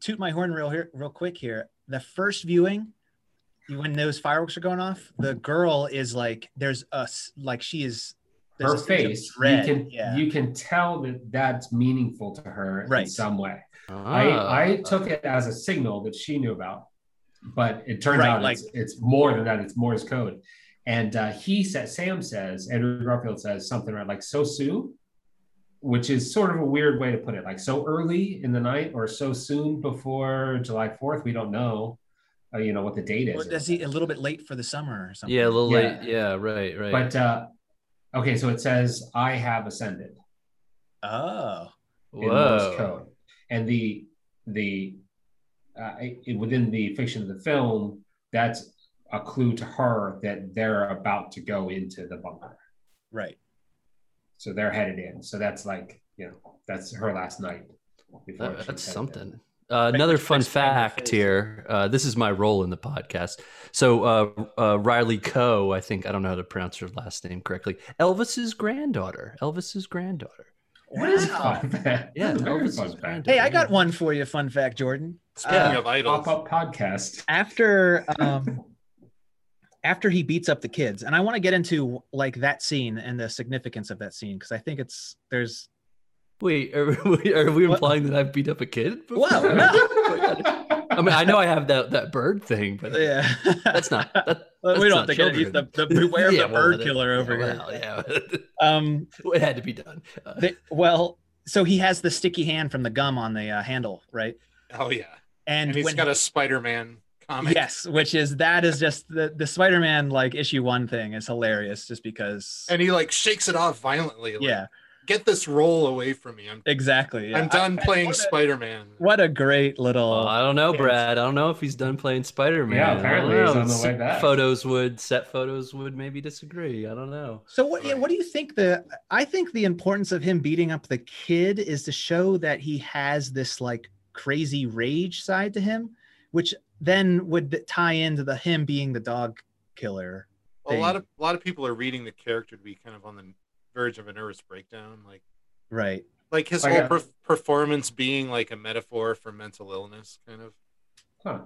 toot my horn real here real quick here the first viewing when those fireworks are going off the girl is like there's us like she is Her a sense of face, dread. you can yeah you can tell that that's meaningful to her in some way. Ah. I, I took it as a signal that she knew about, but it turns Right, out like- it's, it's more than that. It's Morse code. And uh, he says, Sam says, Andrew Garfield says something right like so soon, which is sort of a weird way to put it. Like so early in the night or so soon before July 4th. We don't know, uh, you know, what the date is. is he a little bit late for the summer or something yeah, a little Yeah. late. Yeah, right, right. But uh, okay, so it says, I have ascended. oh in Morse Whoa. code. And the the uh, it- within the fiction of the film, that's a clue to her that they're about to go into the bunker. right So they're headed in. So that's like you know that's her last night. Before Uh, that's headed something. Uh, another fun makes fun of your fact here. Uh, this is my role in the podcast. So uh, uh, Riley Keough, I think I don't know how to pronounce her last name correctly. Elvis's granddaughter. Elvis's granddaughter. In. What is a Wow. fun fact? Yeah, That's a fun fact. hey i got one for you fun fact jordan Speaking Uh, of idols, Pop up podcast. after um after he beats up the kids and i want to get into like that scene and the significance of that scene because i think it's there's Wait, are we, are we What? implying that I've beat up a kid? before? Whoa, no. I mean, I know I have that that bird thing, but yeah that's not. That, Well, we don't not have to get the, the beware Yeah, the well, bird that- killer over yeah, here well, yeah, um it had to be done. Uh, the, well so he has the sticky hand from the gum on the uh, handle right oh yeah, and, and he's when got a Spider-Man comic. yes which is that is just the the spider-man like issue one thing is hilarious just because and he like shakes it off violently. Like, yeah get this role away from me. I'm exactly yeah. I'm done I- playing Spider-Man. what a great little well, I don't know, Brad. I don't know if he's done playing Spider Man. Yeah, apparently he's on the way back. Photos would set photos would maybe disagree. I don't know. So what? Yeah, what do you think? The I think the importance of him beating up the kid is to show that he has this like crazy rage side to him, which then would tie into the him being the dog killer. a lot of a lot of people are reading the character to be kind of on the verge of a nervous breakdown. Like Right. like his Like whole a- per- performance being like a metaphor for mental illness, kind of. Huh.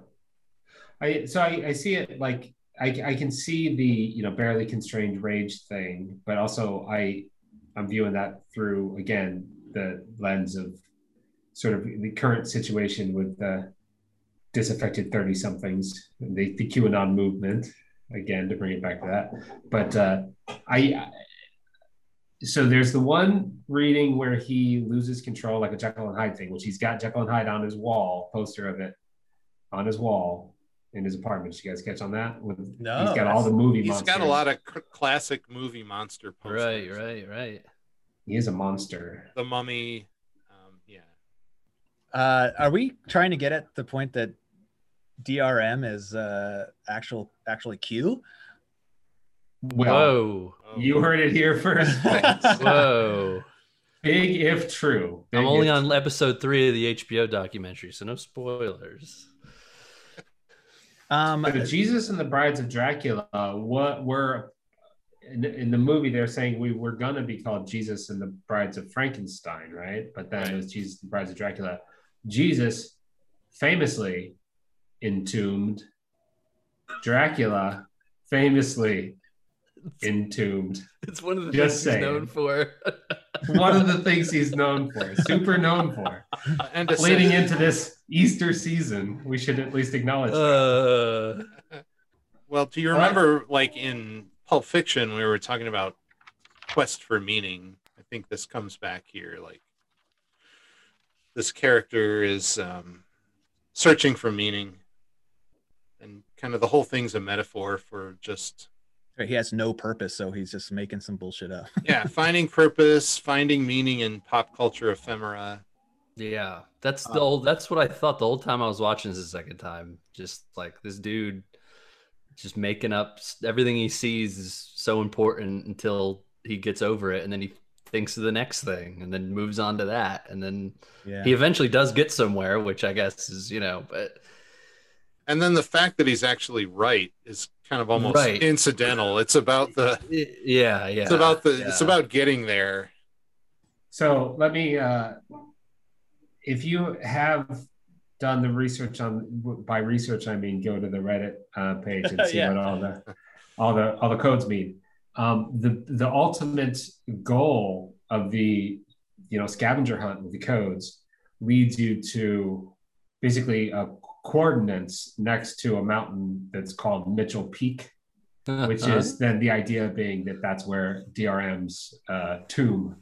I so I, I see it like I, I can see the you know barely constrained rage thing, but also I I'm viewing that through again the lens of sort of the current situation with the disaffected 30 somethings, the, the QAnon movement, again to bring it back to that. But uh, I, I so there's the one reading where he loses control, like a Jekyll and Hyde thing, which he's got Jekyll and Hyde on his wall, poster of it on his wall in his apartment. Did you guys catch on that? With No, he's got all the movie. He's got a lot of c- classic movie monster posters. Right, right, right. He is a monster. The Mummy. Um, yeah. Uh, are we trying to get at the point that DRM is uh, actual actually Q? Well, Whoa. You heard it here first. Whoa. Big if true. I'm only if on episode three of the HBO documentary, so no spoilers. Um, But Jesus and the Brides of Dracula, what were in, in the movie? They're saying we were gonna be called Jesus and the Brides of Frankenstein, right? But then it was Jesus and the Brides of Dracula. Jesus, famously entombed. Dracula, famously entombed. It's one of the Just things saying. he's known for. One of the things he's known for, super known for. And Leading into this Easter season, we should at least acknowledge that. Uh, well, do you remember, like in Pulp Fiction, we were talking about quest for meaning? I think this comes back here. Like this character is um, searching for meaning, and kind of the whole thing's a metaphor for just he has no purpose, so he's just making some bullshit up. yeah, finding purpose, finding meaning in pop culture ephemera. yeah, that's Uh, the old. That's what I thought the whole time I was watching this the second time. Just like this dude, just making up everything he sees is so important until he gets over it, and then he thinks of the next thing, and then moves on to that, and then Yeah. he eventually does get somewhere, which I guess is you know, but And then the fact that he's actually right is kind of almost Right. incidental. It's about the yeah, yeah, it's about the it's about getting there. So let me, uh, if you have done the research on, by research I mean go to the Reddit uh, page and see Yeah. what all the all the all the codes mean. Um, the the ultimate goal of the you know scavenger hunt with the codes leads you to basically uh, coordinates next to a mountain that's called Mitchell Peak which Uh-huh. is then the idea being that that's where DRM's uh, tomb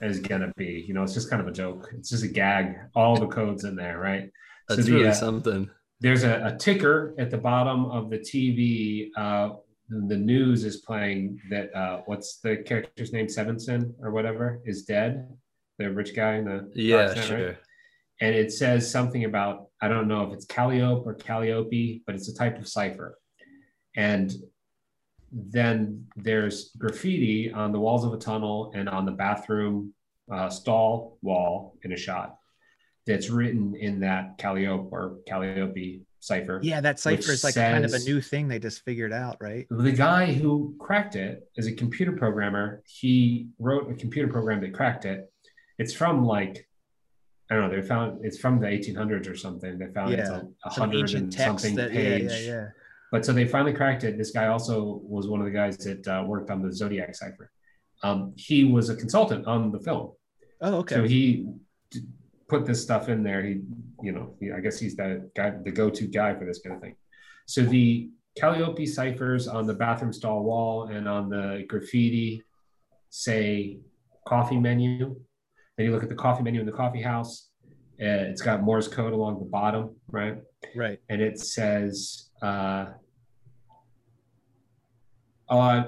is gonna be. You know, it's just kind of a joke. It's just a gag. All the codes in there, right? that's the, really uh, something. There's a, a ticker at the bottom of the TV. Uh, the news is playing that uh, what's the character's name? Sevenson or whatever is dead. The rich guy in the Yeah, right? sure. and it says something about I don't know if it's Copiale or Copiale, but it's a type of cipher. And then there's graffiti on the walls of a tunnel and on the bathroom uh, stall wall in a shot that's written in that Copiale or Copiale cipher. Yeah, that cipher is like kind of a new thing they just figured out, right? The guy who cracked it is a computer programmer. He wrote a computer program that cracked it. It's from like I don't know. They found it's from the 1800s or something. They found it's Yeah, a, a Some hundred and something that, yeah, page. yeah, yeah. But so they finally cracked it. This guy also was one of the guys that uh, worked on the Zodiac cipher. Um, he was a consultant on the film, Oh, okay. so he d- put this stuff in there. He, you know, he, I guess he's the guy, the go-to guy for this kind of thing. So the Copiale ciphers on the bathroom stall wall and on the graffiti say coffee menu. Then you look at the coffee menu in the coffee house. Uh, it's got Morse code along the bottom, right? right. and it says uh, uh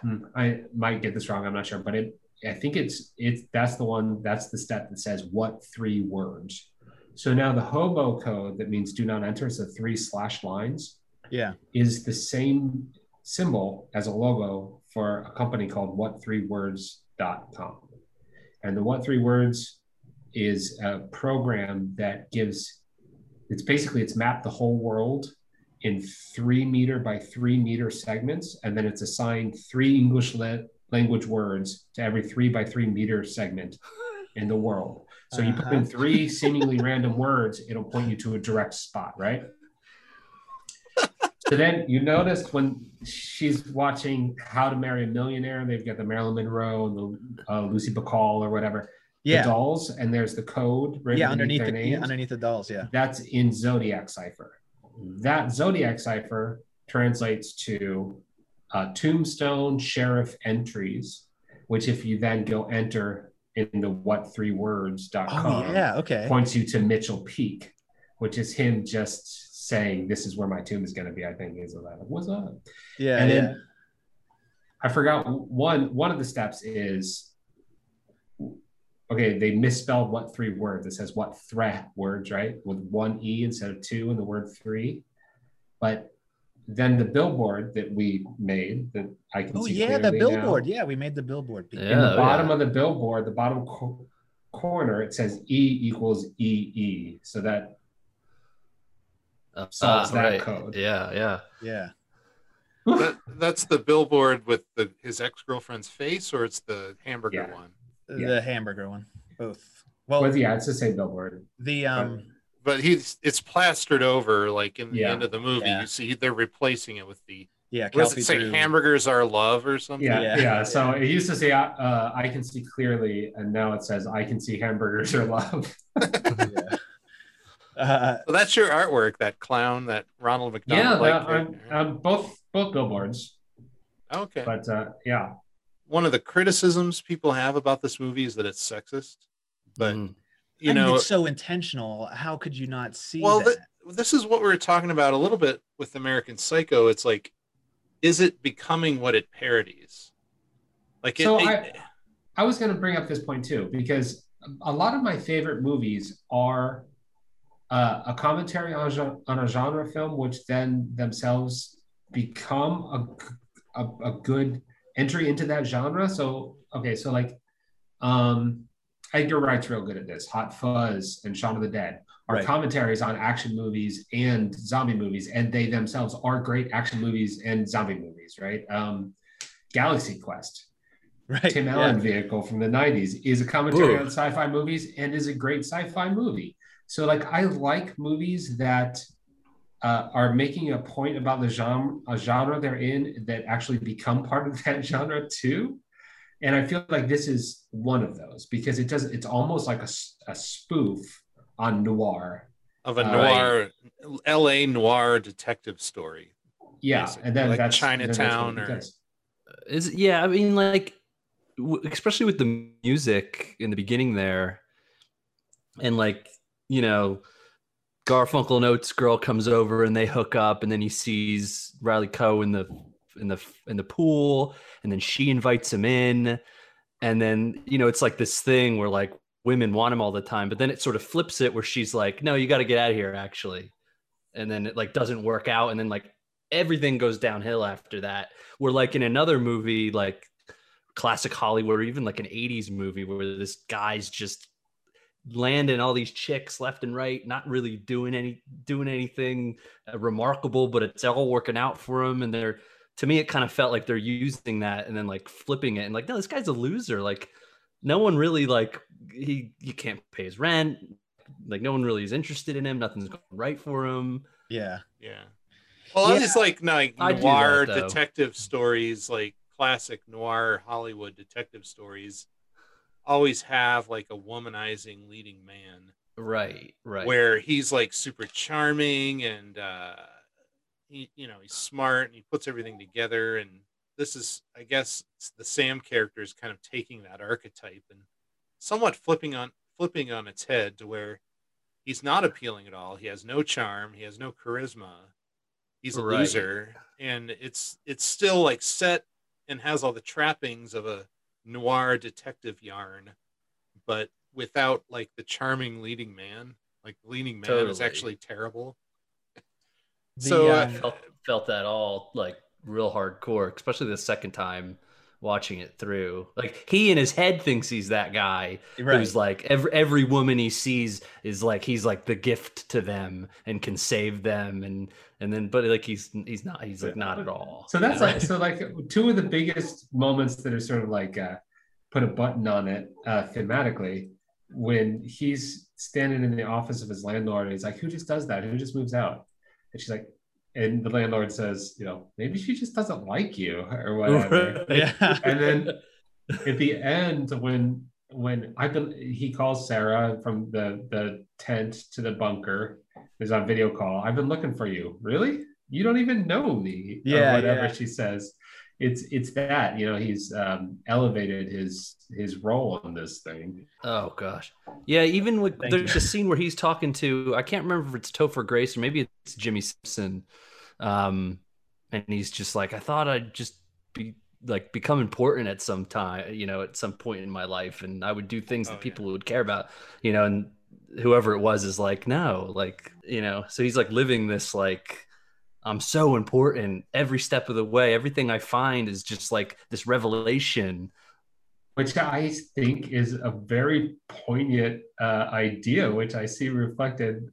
hmm, I might get this wrong, I'm not sure, but it I think it's it's that's the one that's the step that says what three words. So now the hobo code that means do not enter, so three slash lines, Yeah. is the same symbol as a logo for a company called what3words.com. And the what three words is a program that gives it's basically it's mapped the whole world in three meter by three meter segments, and then it's assigned three English le- language words to every three by three meter segment in the world. So you put in Uh-huh. three seemingly random words, it'll point you to a direct spot, right? So then you noticed when she's watching How to Marry a Millionaire, they've got the Marilyn Monroe and the uh, Lucy Bacall or whatever, Yeah. the dolls, and there's the code written Yeah, underneath their the names. underneath the dolls, yeah. That's in Zodiac Cipher. That Zodiac Cipher translates to uh, Tombstone Sheriff entries, which if you then go enter in the what3words.com, Oh yeah, okay. points you to Mitchell Peak, which is him just saying, This is where my tomb is going to be. I think is like, What's up? Yeah, and yeah. then I forgot one one of the steps is okay, they misspelled what three words. It says what threat words, right? With one E instead of two in the word three. But then the billboard that we made that I can Oh see yeah, the billboard. now, Yeah, we made the billboard. Yeah. in the oh, bottom yeah. of the billboard, the bottom co- corner, it says E equals EE. So that Uh, that right. code. Yeah, yeah. Yeah. that, that's the billboard with the his ex girlfriend's face, or it's the hamburger Yeah. one. Yeah. The hamburger one. Both. Well, Well, yeah, it's the same billboard. the um But he's it's plastered over like in the Yeah. end of the movie. Yeah. You see they're replacing it with the yeah, what does Kelpie it say? drew- Hamburgers are love or something. Yeah, Yeah. yeah. So it used to say, uh, "I can see clearly," and now it says, "I can see hamburgers are love." yeah. Uh, So that's your artwork, that clown, that Ronald McDonald. yeah, like that, um, um, both both billboards. okay. But uh, yeah, One of the criticisms people have about this movie is that it's sexist. But Mhm. you I mean, know, it's so intentional. How could you not see well, that? th- this is what we were talking about a little bit with American Psycho. It's like, is it becoming what it parodies? Like, it, So it- I- I was going to bring up this point too because a lot of my favorite movies are uh, a commentary on, on a genre film, which then themselves become a, a, a good entry into that genre. So okay, so like um, Edgar Wright's real good at this. Hot Fuzz and Shaun of the Dead are Right. commentaries on action movies and zombie movies, and they themselves are great action movies and zombie movies, right? Um, Galaxy Quest, right. Tim yeah. Allen vehicle from the 90s is a commentary Ooh. on sci-fi movies and is a great sci-fi movie. So like I like movies that uh, are making a point about the genre, a genre they're in that actually become part of that genre too. And I feel like this is one of those because it does it's almost like a, a spoof on noir. of a uh, noir, L.A. noir detective story. Yeah, Basically, and then like that's then that's Chinatown or- Is yeah, I mean, like, w- especially with the music in the beginning there, and like, you know, Garfunkel and Oates girl comes over and they hook up, and then he sees Riley Keough in the in the in the pool, and then she invites him in, and then you know, it's like this thing where like women want him all the time, but then it sort of flips it where she's like, no, you got to get out of here, actually, and then it like doesn't work out, and then like everything goes downhill after that. Where like in another movie, like classic Hollywood or even like an 80s movie where this guy's just landing all these chicks left and right, not really doing any doing anything uh, remarkable, but it's all working out for him. And they're to me, it kind of felt like they're using that and then like flipping it and like, no, this guy's a loser. Like no one really like he you can't pay his rent. Like no one really is interested in him. Nothing's going right for him. Yeah. Yeah. Well, I Yeah. just like like noir that, detective stories, like classic noir Hollywood detective stories, always have like a womanizing leading man Right, right. where he's like super charming and uh he you know he's smart and he puts everything together. And this is i guess the sam character is kind of taking that archetype and somewhat flipping on flipping on its head to where he's not appealing at all. He has no charm. He has no charisma. He's a Right. loser. And it's it's still like set and has all the trappings of a noir detective yarn but without like the charming leading man. Like the leading man is actually terrible. The, so uh, um, felt, felt that all like real hardcore, especially the second time watching it through. Like he in his head thinks he's that guy right. who's like every every woman he sees is like he's like the gift to them and can save them and and then but like he's he's not he's like not at all. So that's like so like two of the biggest moments that are sort of like uh, put a button on it uh, thematically when he's standing in the office of his landlord and he's like, "Who just does that? Who just moves out?" And she's like, and the landlord says, "You know, maybe she just doesn't like you or whatever." yeah. and then at the end when when I've been he calls Sarah from the the tent to the bunker. There's on video call. I've been looking for you. Really? You don't even know me. Yeah, Or whatever yeah. she says. It's it's that you know he's um, elevated his his role in this thing. Oh gosh, yeah. Even with Thank there's you. a scene where he's talking to I can't remember if it's Topher Grace or maybe it's Jimmy Simpson, um, and he's just like I thought I'd just be like become important at some time, you know, at some point in my life, and I would do things Oh, that yeah. people would care about, you know, and whoever it was is like no, like you know, so he's like living this like I'm so important every step of the way. Everything I find is just like this revelation. which I think is a very poignant uh, idea, which I see reflected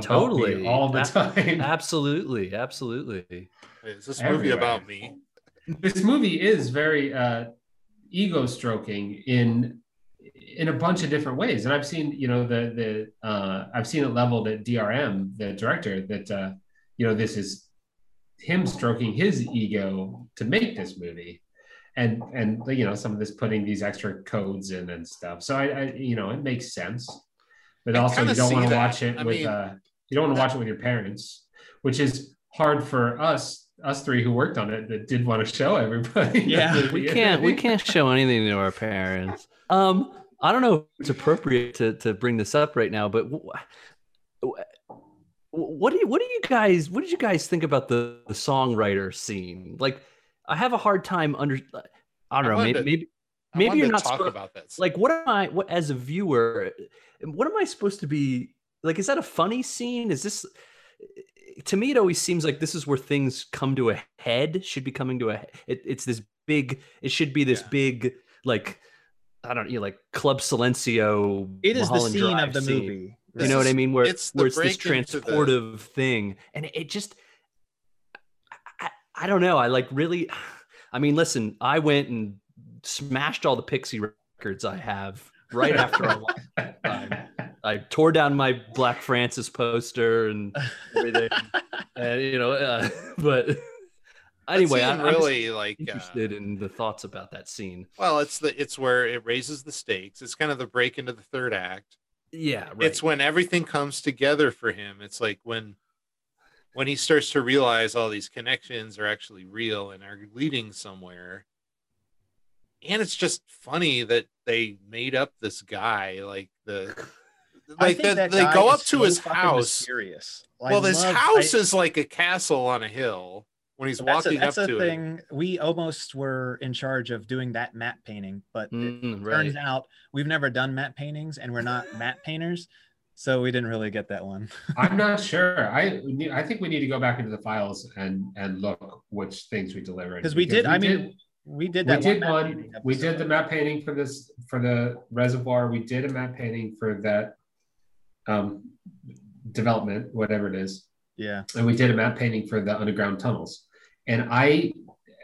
Totally. me all the time. Absolutely, absolutely. Is this movie about me? this movie is very uh, ego stroking in in a bunch of different ways, and I've seen you know the the uh, I've seen it leveled at DRM, the director, that uh, you know this is him stroking his ego to make this movie. And and you know some of this putting these extra codes in and stuff. So I, I you know it makes sense, but I also you don't want to watch it I with mean, uh, you don't want to watch it with your parents, which is hard for us us three who worked on it that did want to show everybody. Yeah. We can't we can't show anything to our parents. Um, I don't know if it's appropriate to to bring this up right now, but wh- wh- what do you what do you guys what did you guys think about the, the songwriter scene? Like, I have a hard time under. I don't know. wanted Maybe to- maybe maybe you're not talk suppo- about this. like what am I what as a viewer? What am I supposed to be like? Is that a funny scene? Is this? To me, it always seems like this is where things come to a head. Should be coming to a. It, it's this big. It should be this Yeah. big like. I don't know, like Club Silencio. It is the scene Drive of the scene. movie. You know what I mean? Where it's where it's this into the- transportive thing, and it, it just. I, I don't know. I like really. I mean, listen. I went and smashed all the Pixie records I have right after I time. I tore down my Black Francis poster and everything, and you know. Uh, but anyway, I'm, really like uh, interested in the thoughts about that scene. well, it's the it's where it raises the stakes. It's kind of the break into the third act. Yeah, right. It's when everything comes together for him. It's like when when he starts to realize all these connections are actually real and are leading somewhere. And it's just funny that they made up this guy like the like the, that they go up to so his house. Mysterious. Well, I this love- house I- is like a castle on a hill when he's that's a, walking that's up a to it. thing. We almost were in charge of doing that matte painting, but it Mm, right. turns out we've never done matte paintings, and we're not matte painters, so we didn't really get that one. I'm not sure. I I think we need to go back into the files and and look which things we delivered Because we did. I mean, we did we that. did one. We did the map painting for this for the reservoir. We did a map painting for that um, development, whatever it is, Yeah. and we did a map painting for the underground tunnels. And I,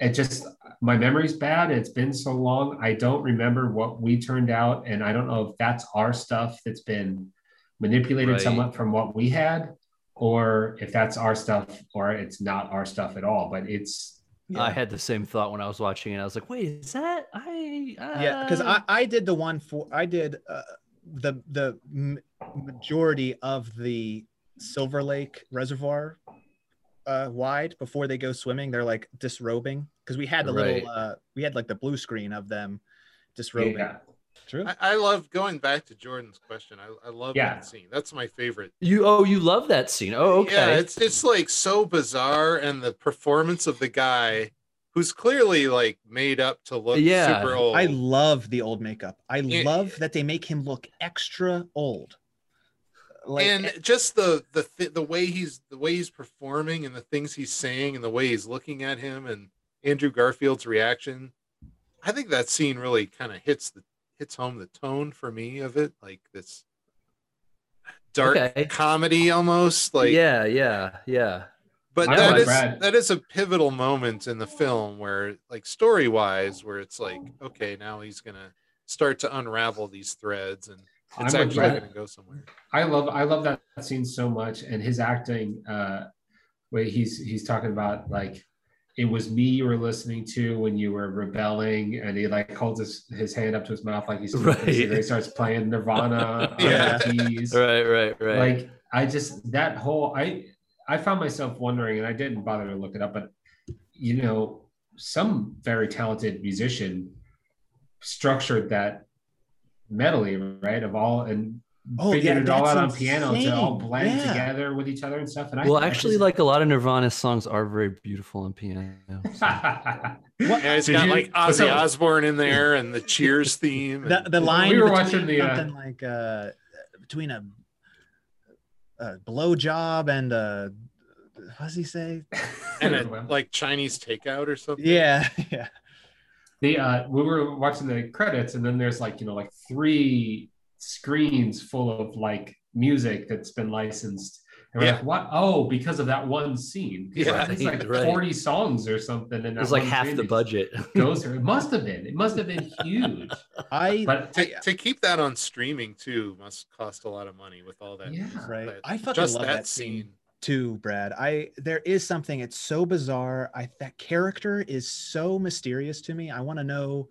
it just my memory's bad. It's been so long. I don't remember what we turned out, and I don't know if that's our stuff that's been manipulated Right. somewhat from what we had, or if that's our stuff, or it's not our stuff at all. But it's I had the same thought when I was watching it. I was like, "Wait, is that I?" Uh... Yeah, because I, I did the one for I did uh, the the m- majority of the Silver Lake Reservoir uh, wide before they go swimming. They're like disrobing because we had the Right. little uh, we had like the blue screen of them disrobing. yeah. True. I, I love going back to Jordan's question. I, I love Yeah. that scene. That's my favorite. You oh, you love that scene. Oh, okay. Yeah, it's it's like so bizarre, and the performance of the guy who's clearly like made up to look Yeah. super old. I love the old makeup. I Yeah. love that they make him look extra old. Like and eh just the the th- the way he's the way he's performing and the things he's saying and the way he's looking at him and Andrew Garfield's reaction. I think that scene really kind of hits the hits home the tone for me of it, like this dark Okay. comedy almost. Like yeah, yeah, yeah. But I that like is Brad. that is a pivotal moment in the film where, like, story wise, where it's like, okay, now he's gonna start to unravel these threads, and it's I'm actually gonna go somewhere. I love I love that scene so much, and his acting. Uh, where he's he's talking about like it was me you were listening to when you were rebelling, and he like holds his, his hand up to his mouth like he's Right. this, and then he starts playing Nirvana. Yeah. Right, right, right. Like I just that whole I I found myself wondering, and I didn't bother to look it up, but you know, some very talented musician structured that melody, right? Of all and Oh, figured yeah, it all out that's on piano to all blend Yeah. together with each other and stuff. And I well, I actually, just- like a lot of Nirvana songs are very beautiful on piano. Yeah, it's Did got you- like Ozzy so- Osbourne in there and the Cheers theme. the, and- the line we were watching the, uh, something like uh between a, a blow job and a what does he say? and it, like Chinese takeout or something. Yeah, yeah. the uh we were watching the credits and then there's like you know like three screens full of like music that's been licensed and we're Yeah. like what oh because of that one scene Yeah, it's like right. 40 songs or something and It was like half the budget. goes through. it must have been it must have been huge I but To, to keep that on streaming too must cost a lot of money with all that. Yeah. right. that- I fucking just love that, that scene. scene. too, Brad. I there is something. It's so bizarre. I that character is so mysterious to me. I want to know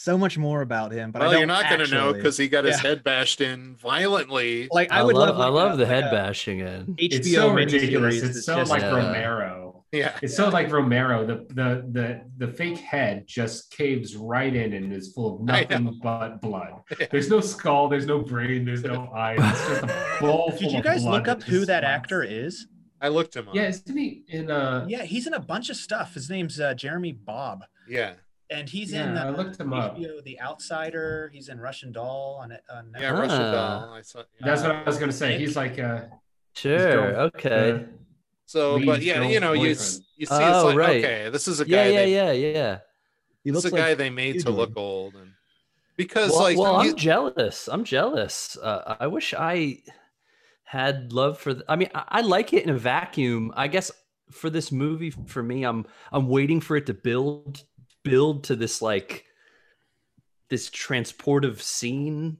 so much more about him. But I well, don't you're not going to know because he got his Yeah. head bashed in violently. like I, I, would love, love. I love the head a bashing in. HBO it's so ridiculous miniseries it's so just- like Yeah. romero yeah. it's so like romero the, the the the fake head just caves right in and is full of nothing but blood Yeah. there's no skull there's no brain there's no eyes it's just a bowl Did full you of guys blood look up who that slides. actor is? I looked him up. Yeah, isn't he in uh Yeah, he's in a bunch of stuff. His name's uh, Jeremy Bobb, Yeah. And he's in Yeah, I uh, looked him up. The Outsider. He's in Russian Doll on it. On Yeah. Netflix. Russian Ah. doll. I saw. yeah. that's what I was gonna say. He's like uh Sure. girl- Okay. So, Lead but yeah, you know, you you see, Oh, it's like right. okay, this is a guy. yeah, they, yeah, yeah. He looks is a guy like they made to look old, and because Well, like well you- I'm jealous. I'm jealous. Uh, I wish I had love for. The, I mean, I, I like it in a vacuum. I guess for this movie, for me, I'm I'm waiting for it to build build to this like this transportive scene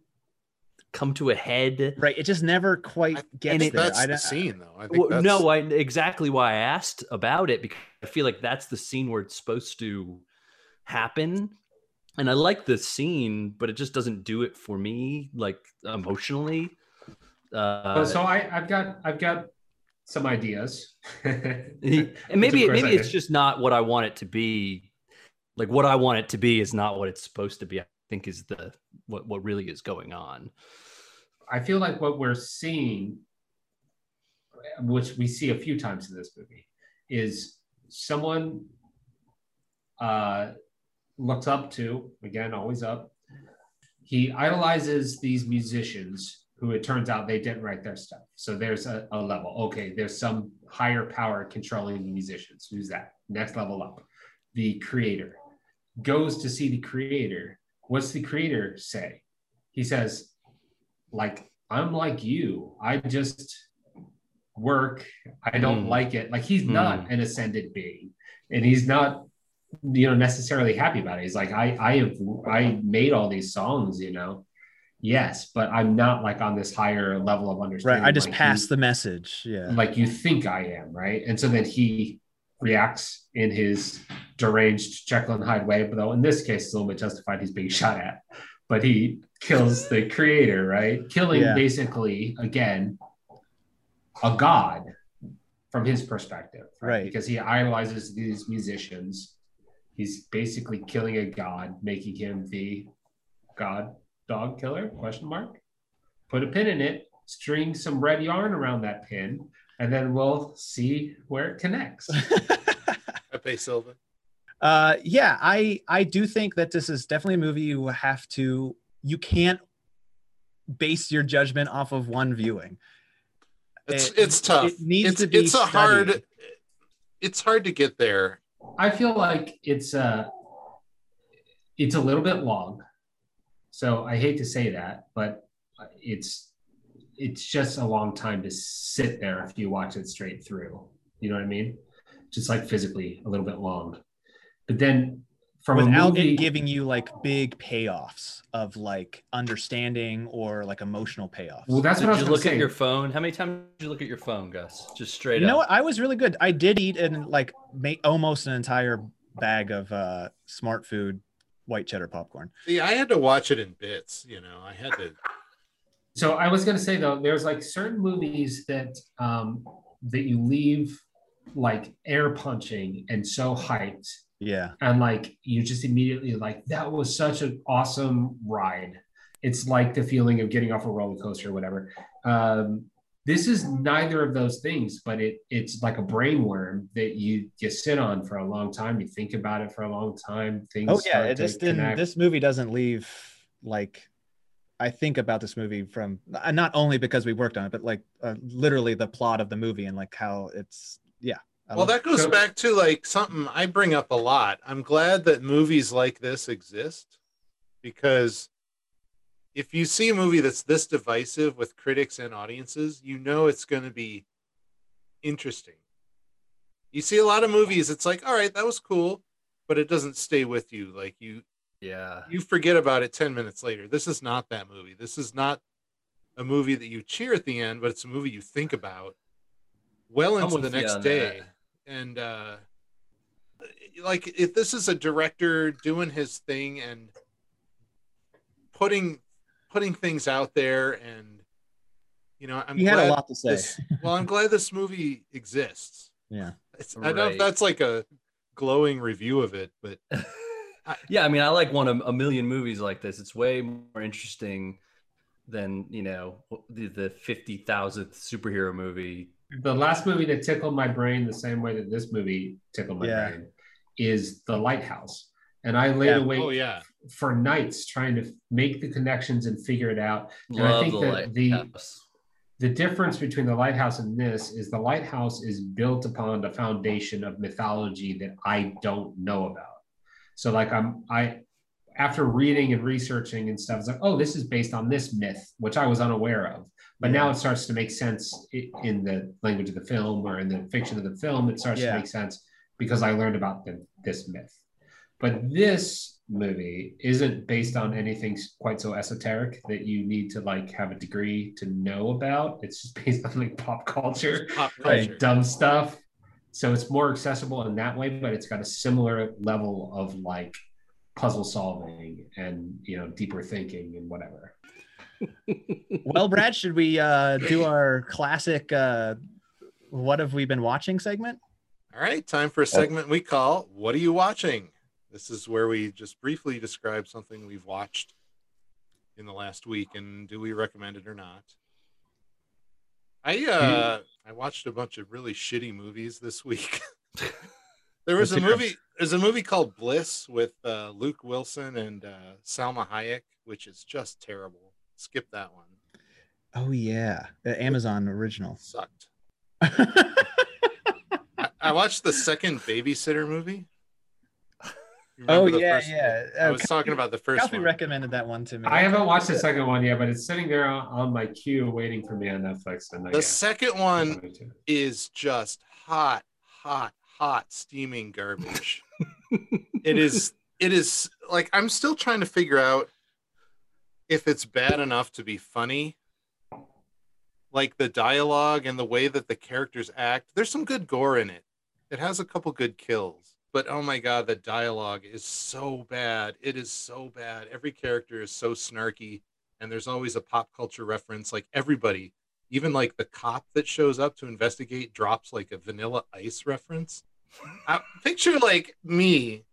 come to a head. right. It just never quite I gets think there. that's I the don't- scene, though. I think Well, that's, no, I exactly why I asked about it because I feel like that's the scene where it's supposed to happen. And I like the scene, but it just doesn't do it for me, like emotionally. Uh, so I I've got I've got some ideas. and maybe maybe it's just not what I want it to be. Like what I want it to be is not what it's supposed to be. I think is the what what really is going on. I feel like what we're seeing, which we see a few times in this movie, is someone uh, looks up to, again, always up. He idolizes these musicians who it turns out they didn't write their stuff. So there's a, a level. Okay, there's some higher power controlling the musicians. Who's that? Next level up. The creator goes to see the creator. What's the creator say? He says, like I'm like you. I just work. I don't Hmm. like it. Like he's not an ascended being, and he's not, you know, necessarily happy about it. He's like, I, I have, I made all these songs, you know. Yes, but I'm not like on this higher level of understanding. Right. I just like passed you, the message. Yeah. like you think I am, right? And so then he reacts in his deranged Jekyll and Hyde way, but though in this case, it's a little bit justified. He's being shot at, but he kills the creator, right? Killing Yeah. basically again a god from his perspective, right? Right. Because he idolizes these musicians. He's basically killing a god, making him the god dog killer? Question mark. Put a pin in it. String some red yarn around that pin, and then we'll see where it connects. Pepe Silvia. uh yeah i i do think that this is definitely a movie you have to you can't base your judgment off of one viewing It's It- it's tough. it needs it's to be it's a hard. It's hard to get there. I feel like it's uh it's a little bit long. So I hate to say that, but it's it's just a long time to sit there if you watch it straight through. You know what I mean? Just like physically a little bit long. But then from without movie, it giving you like big payoffs of like understanding or like emotional payoffs well, that's what I was you look say. at your phone? How many times did you look at your phone, Gus? Just straight you know up. what i was really good i did eat and like make almost an entire bag of uh Smartfood white cheddar popcorn See, I had to watch it in bits. You know, I had to. So I was gonna say though, there's like certain movies that um that you leave like air punching and so hyped. Yeah. And like you just immediately like that was such an awesome ride. It's like the feeling of getting off a roller coaster or whatever. Um this is neither of those things but it it's like a brain worm that you you sit on for a long time. You think about it for a long time. Things oh yeah to didn't this movie doesn't leave like I think about this movie from uh, not only because we worked on it, but like uh, literally the plot of the movie and like how it's yeah. I Well, that goes back to like something I bring up a lot. I'm glad that movies like this exist because if you see a movie that's this divisive with critics and audiences, you know it's going to be interesting. You see a lot of movies, it's like, all right, that was cool, but it doesn't stay with you. Like you, Yeah. you forget about it 10 minutes later. This is not that movie. This is not a movie that you cheer at the end, but it's a movie you think about well into the next day. that. And uh like if this is a director doing his thing and putting putting things out there and you know, I'm he had glad a lot to say. this, well, I'm glad this movie exists. yeah. It's, I don't know if that's like a glowing review of it, but yeah, I mean, I like one of a million movies like this. It's way more interesting than you know the, the fifty thousandth superhero movie. the last movie that tickled my brain the same way that this movie tickled my Yeah. brain is The Lighthouse. And I laid Yeah. awake oh yeah. for nights trying to make the connections and figure it out. And I think the that the the difference between the lighthouse and this is the lighthouse is built upon the foundation of mythology that I don't know about. So like I'm I after reading and researching and stuff, it's like, oh, this is based on this myth, which I was unaware of. But now it starts to make sense in the language of the film or in the fiction of the film. It starts Yeah. to make sense because I learned about the, this myth. But this movie isn't based on anything quite so esoteric that you need to like have a degree to know about. It's just based on like pop culture, Pop culture. like dumb stuff. So it's more accessible in that way, but it's got a similar level of like puzzle solving and you know deeper thinking and whatever. Well, Brad, should we uh, do our classic uh, "What have we been watching?" segment? All right, time for a segment we call What Are You Watching? This is where we just briefly describe something we've watched in the last week and do we recommend it or not. I uh I watched a bunch of really shitty movies this week. there was a Let's hear 'em. movie there's a movie called Bliss with uh, Luke Wilson and uh, Salma Hayek, which is just terrible. Skip that one. Oh yeah, the Amazon original. Sucked. I, I watched the second babysitter movie. You oh remember the yeah, first- yeah. I Uh, was talking about the first Kelsey one. recommended that one to me. I haven't watched the second one yet, but it's sitting there on, on my queue waiting for me on Netflix. And I The guess second one is just hot, hot, hot, steaming garbage. it is. It is like I'm still trying to figure out if it's bad enough to be funny. Like the dialogue and the way that the characters act. There's some good gore in it. It has a couple good kills. But oh my god, the dialogue is so bad. It is so bad. Every character is so snarky and there's always a pop culture reference like everybody even like the cop that shows up to investigate drops like a vanilla ice reference. I picture like me,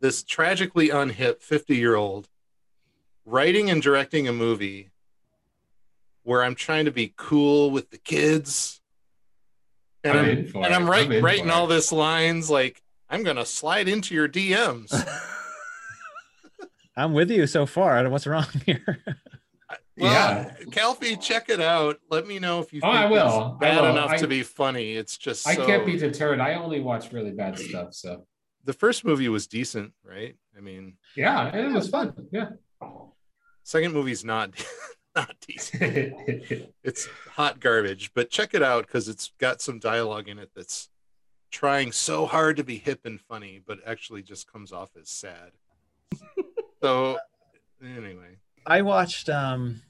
this tragically unhip 50 year old, writing and directing a movie where I'm trying to be cool with the kids. And I'm I'm, and. I'm, writing all this lines like, I'm going to slide into your DMs. I'm with you so far. I don't what's wrong here. Well, Yeah. Calfee, check it out. Let me know if you Oh, think I will. it's bad I will. enough I- to be funny. It's just I so... can't be deterred. I only watch really bad stuff. So the first movie was decent, right? I mean, yeah, it was fun. Yeah. second movie's not not decent. It's hot garbage, but check it out because it's got some dialogue in it that's trying so hard to be hip and funny, but actually just comes off as sad. so, anyway, I watched um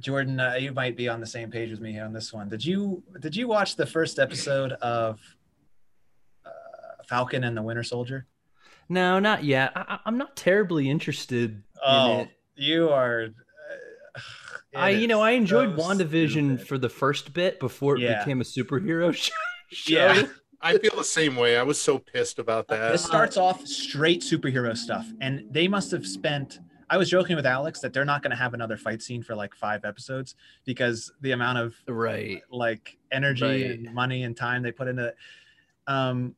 Jordan, uh, you might be on the same page with me on this one. Did you did you watch the first episode of uh, Falcon and the Winter Soldier? No, not yet. I, I- I'm not terribly interested Oh, in it. you are. Uh, I, you know, I enjoyed so WandaVision stupid. for the first bit before it Yeah. became a superhero show. Yeah. I feel the same way. I was so pissed about that. This starts off straight superhero stuff, and they must have spent. I was joking with Alex that they're not going to have another fight scene for like five episodes because the amount of Right. like energy Right. and money and time they put into it. Um,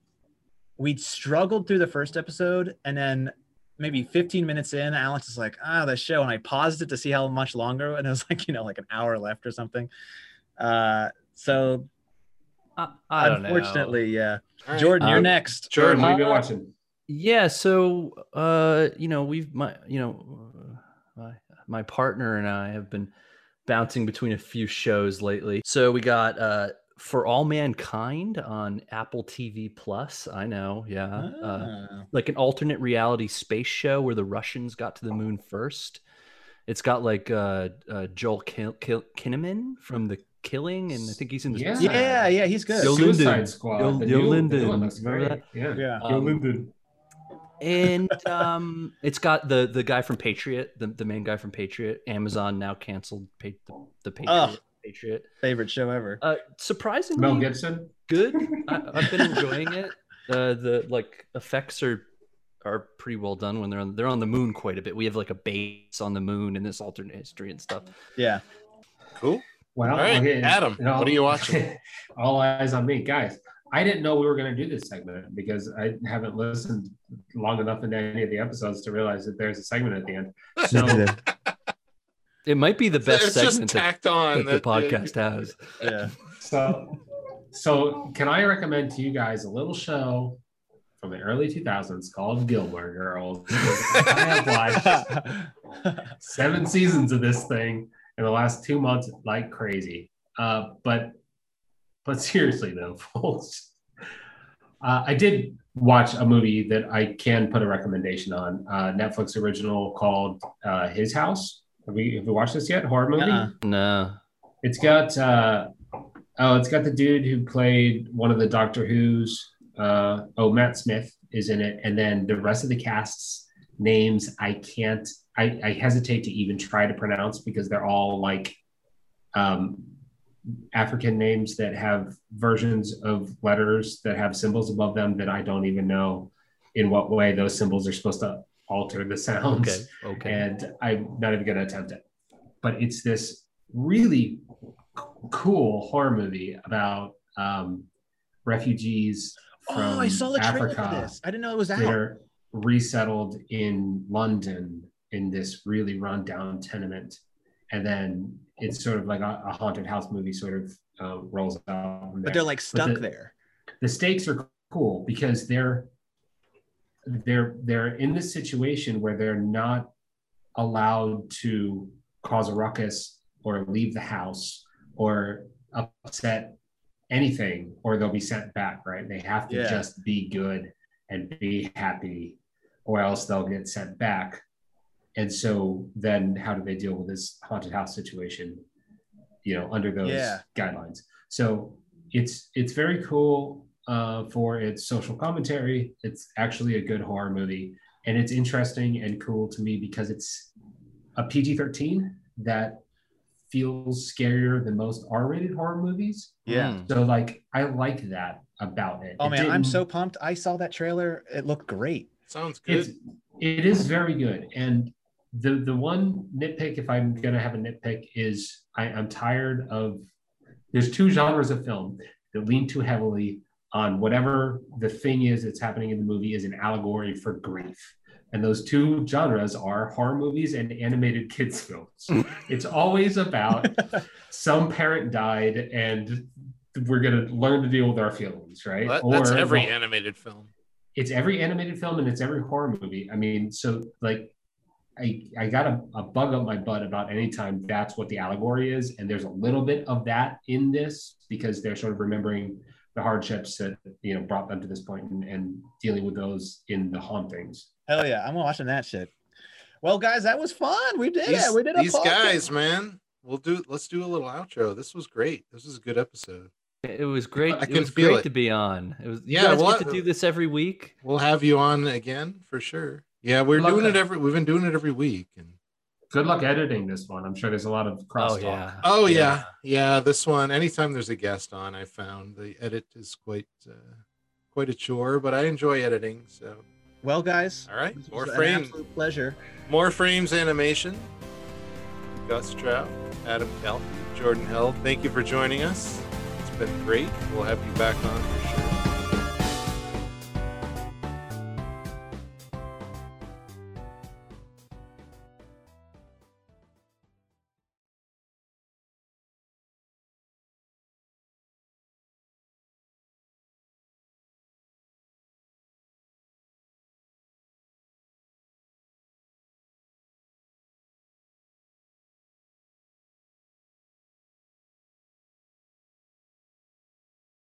we struggled through the first episode, and then maybe 15 minutes in, Alex is like, ah, the show. And I paused it to see how much longer. And it was like, you know, like an hour left or something. Uh, so I, I don't know. unfortunately, yeah. All right. Jordan, you're Um, next. Jordan, what have you been Uh, watching? Yeah, so uh, you know, we've my you know, uh, my my partner and I have been bouncing between a few shows lately. So we got uh For All Mankind on Apple TV Plus. I know, yeah. Uh, Ah. like an alternate reality space show where the Russians got to the moon first. It's got like uh, uh Joel Kin- Kin- Kinnaman from The Killing, and I think he's in the Yeah. yeah, yeah, he's good. Yo, Suicide Linden. Squad. Yo- the Yo, new- Linden. new looks Remember great. Yeah. yeah. Um, Linden. and um, it's got the the guy from Patriot, the, the main guy from Patriot. Amazon now canceled pa- the, the Patriot. Ugh. Patriot. Favorite show ever. Uh, surprisingly Mel Gibson. good. I, I've been enjoying it. Uh, the like effects are are pretty well done when they're on they're on the moon quite a bit. We have like a base on the moon in this alternate history and stuff. Yeah. Cool. Well, All right, okay, Adam, you know, what are you watching? all eyes on me, guys. I didn't know we were going to do this segment because I haven't listened long enough into any of the episodes to realize that there's a segment at the end. So It might be the best it's just segment that, tacked on that the podcast has. Yeah. So, so can I recommend to you guys a little show from the early 2000s called Gilmore Girls? I have watched seven seasons of this thing in the last two months like crazy. Uh, but, but seriously though, folks, uh, I did watch a movie that I can put a recommendation on. Uh, Netflix original called uh, His House. Have we have we watched this yet? Horror movie. Uh-uh. No. It's got uh oh, it's got the dude who played one of the Doctor Who's. Uh, oh, Matt Smith is in it, and then the rest of the cast's names I can't. I, I hesitate to even try to pronounce because they're all like um, African names that have versions of letters that have symbols above them that I don't even know in what way those symbols are supposed to alter the sounds Okay. Okay. and I'm not even going to attempt it. But it's this really c- cool horror movie about um, refugees from Oh, I saw the Africa this. I didn't know it was that out. are resettled in London in this really rundown tenement. And then it's sort of like a, a haunted house movie sort of uh, rolls out. But they're like stuck the- there. the stakes are cool because they're they're they're in this situation where they're not allowed to cause a ruckus or leave the house or upset anything or they'll be sent back right they have to Yeah. just be good and be happy or else they'll get sent back and so then how do they deal with this haunted house situation you know under those Yeah. guidelines so it's it's very cool uh, for its social commentary it's actually a good horror movie and it's interesting and cool to me because it's a pg-13 that feels scarier than most r-rated horror movies Yeah. Mm. so like i like that about it Oh It man, I'm so pumped. I saw that trailer. It looked great. Sounds it's good. it is very good and the the one nitpick if i'm gonna have a nitpick is I, i'm tired of there's two genres of film that lean too heavily on whatever the thing is that's happening in the movie is an allegory for grief and those two genres are horror movies and animated kids films it's always about some parent died and we're going to learn to deal with our feelings right That- that's Or- every well, animated film. it's every animated film and it's every horror movie. I mean, so like I I got a, a bug up my butt about anytime that's what the allegory is. And there's a little bit of that in this because they're sort of remembering the hardships that you know brought them to this point and, and dealing with those in the hauntings. Hell yeah, I'm watching that shit. Well, guys, that was fun. We did These, it. We did a these podcast. guys, man. We'll do. Let's do a little outro. This was great. This was a good episode. It was great. I it was feel great it. to be on. It was. You Yeah, guys well, get to do this every week. We'll have you on again for sure. Yeah, we're Love doing that. it every. We've been doing it every week. And Good luck editing this one. I'm sure there's a lot of crosstalk. Oh yeah. oh yeah, yeah. This one. Anytime there's a guest on, I found the edit is quite uh, quite a chore, but I enjoy editing. So Well, guys, all right, this MoreFrames. pleasure. MoreFrames animation. Gus Trout, Adam Calfee, Jordan Held. Thank you for joining us. It's been great. We'll have you back on for sure.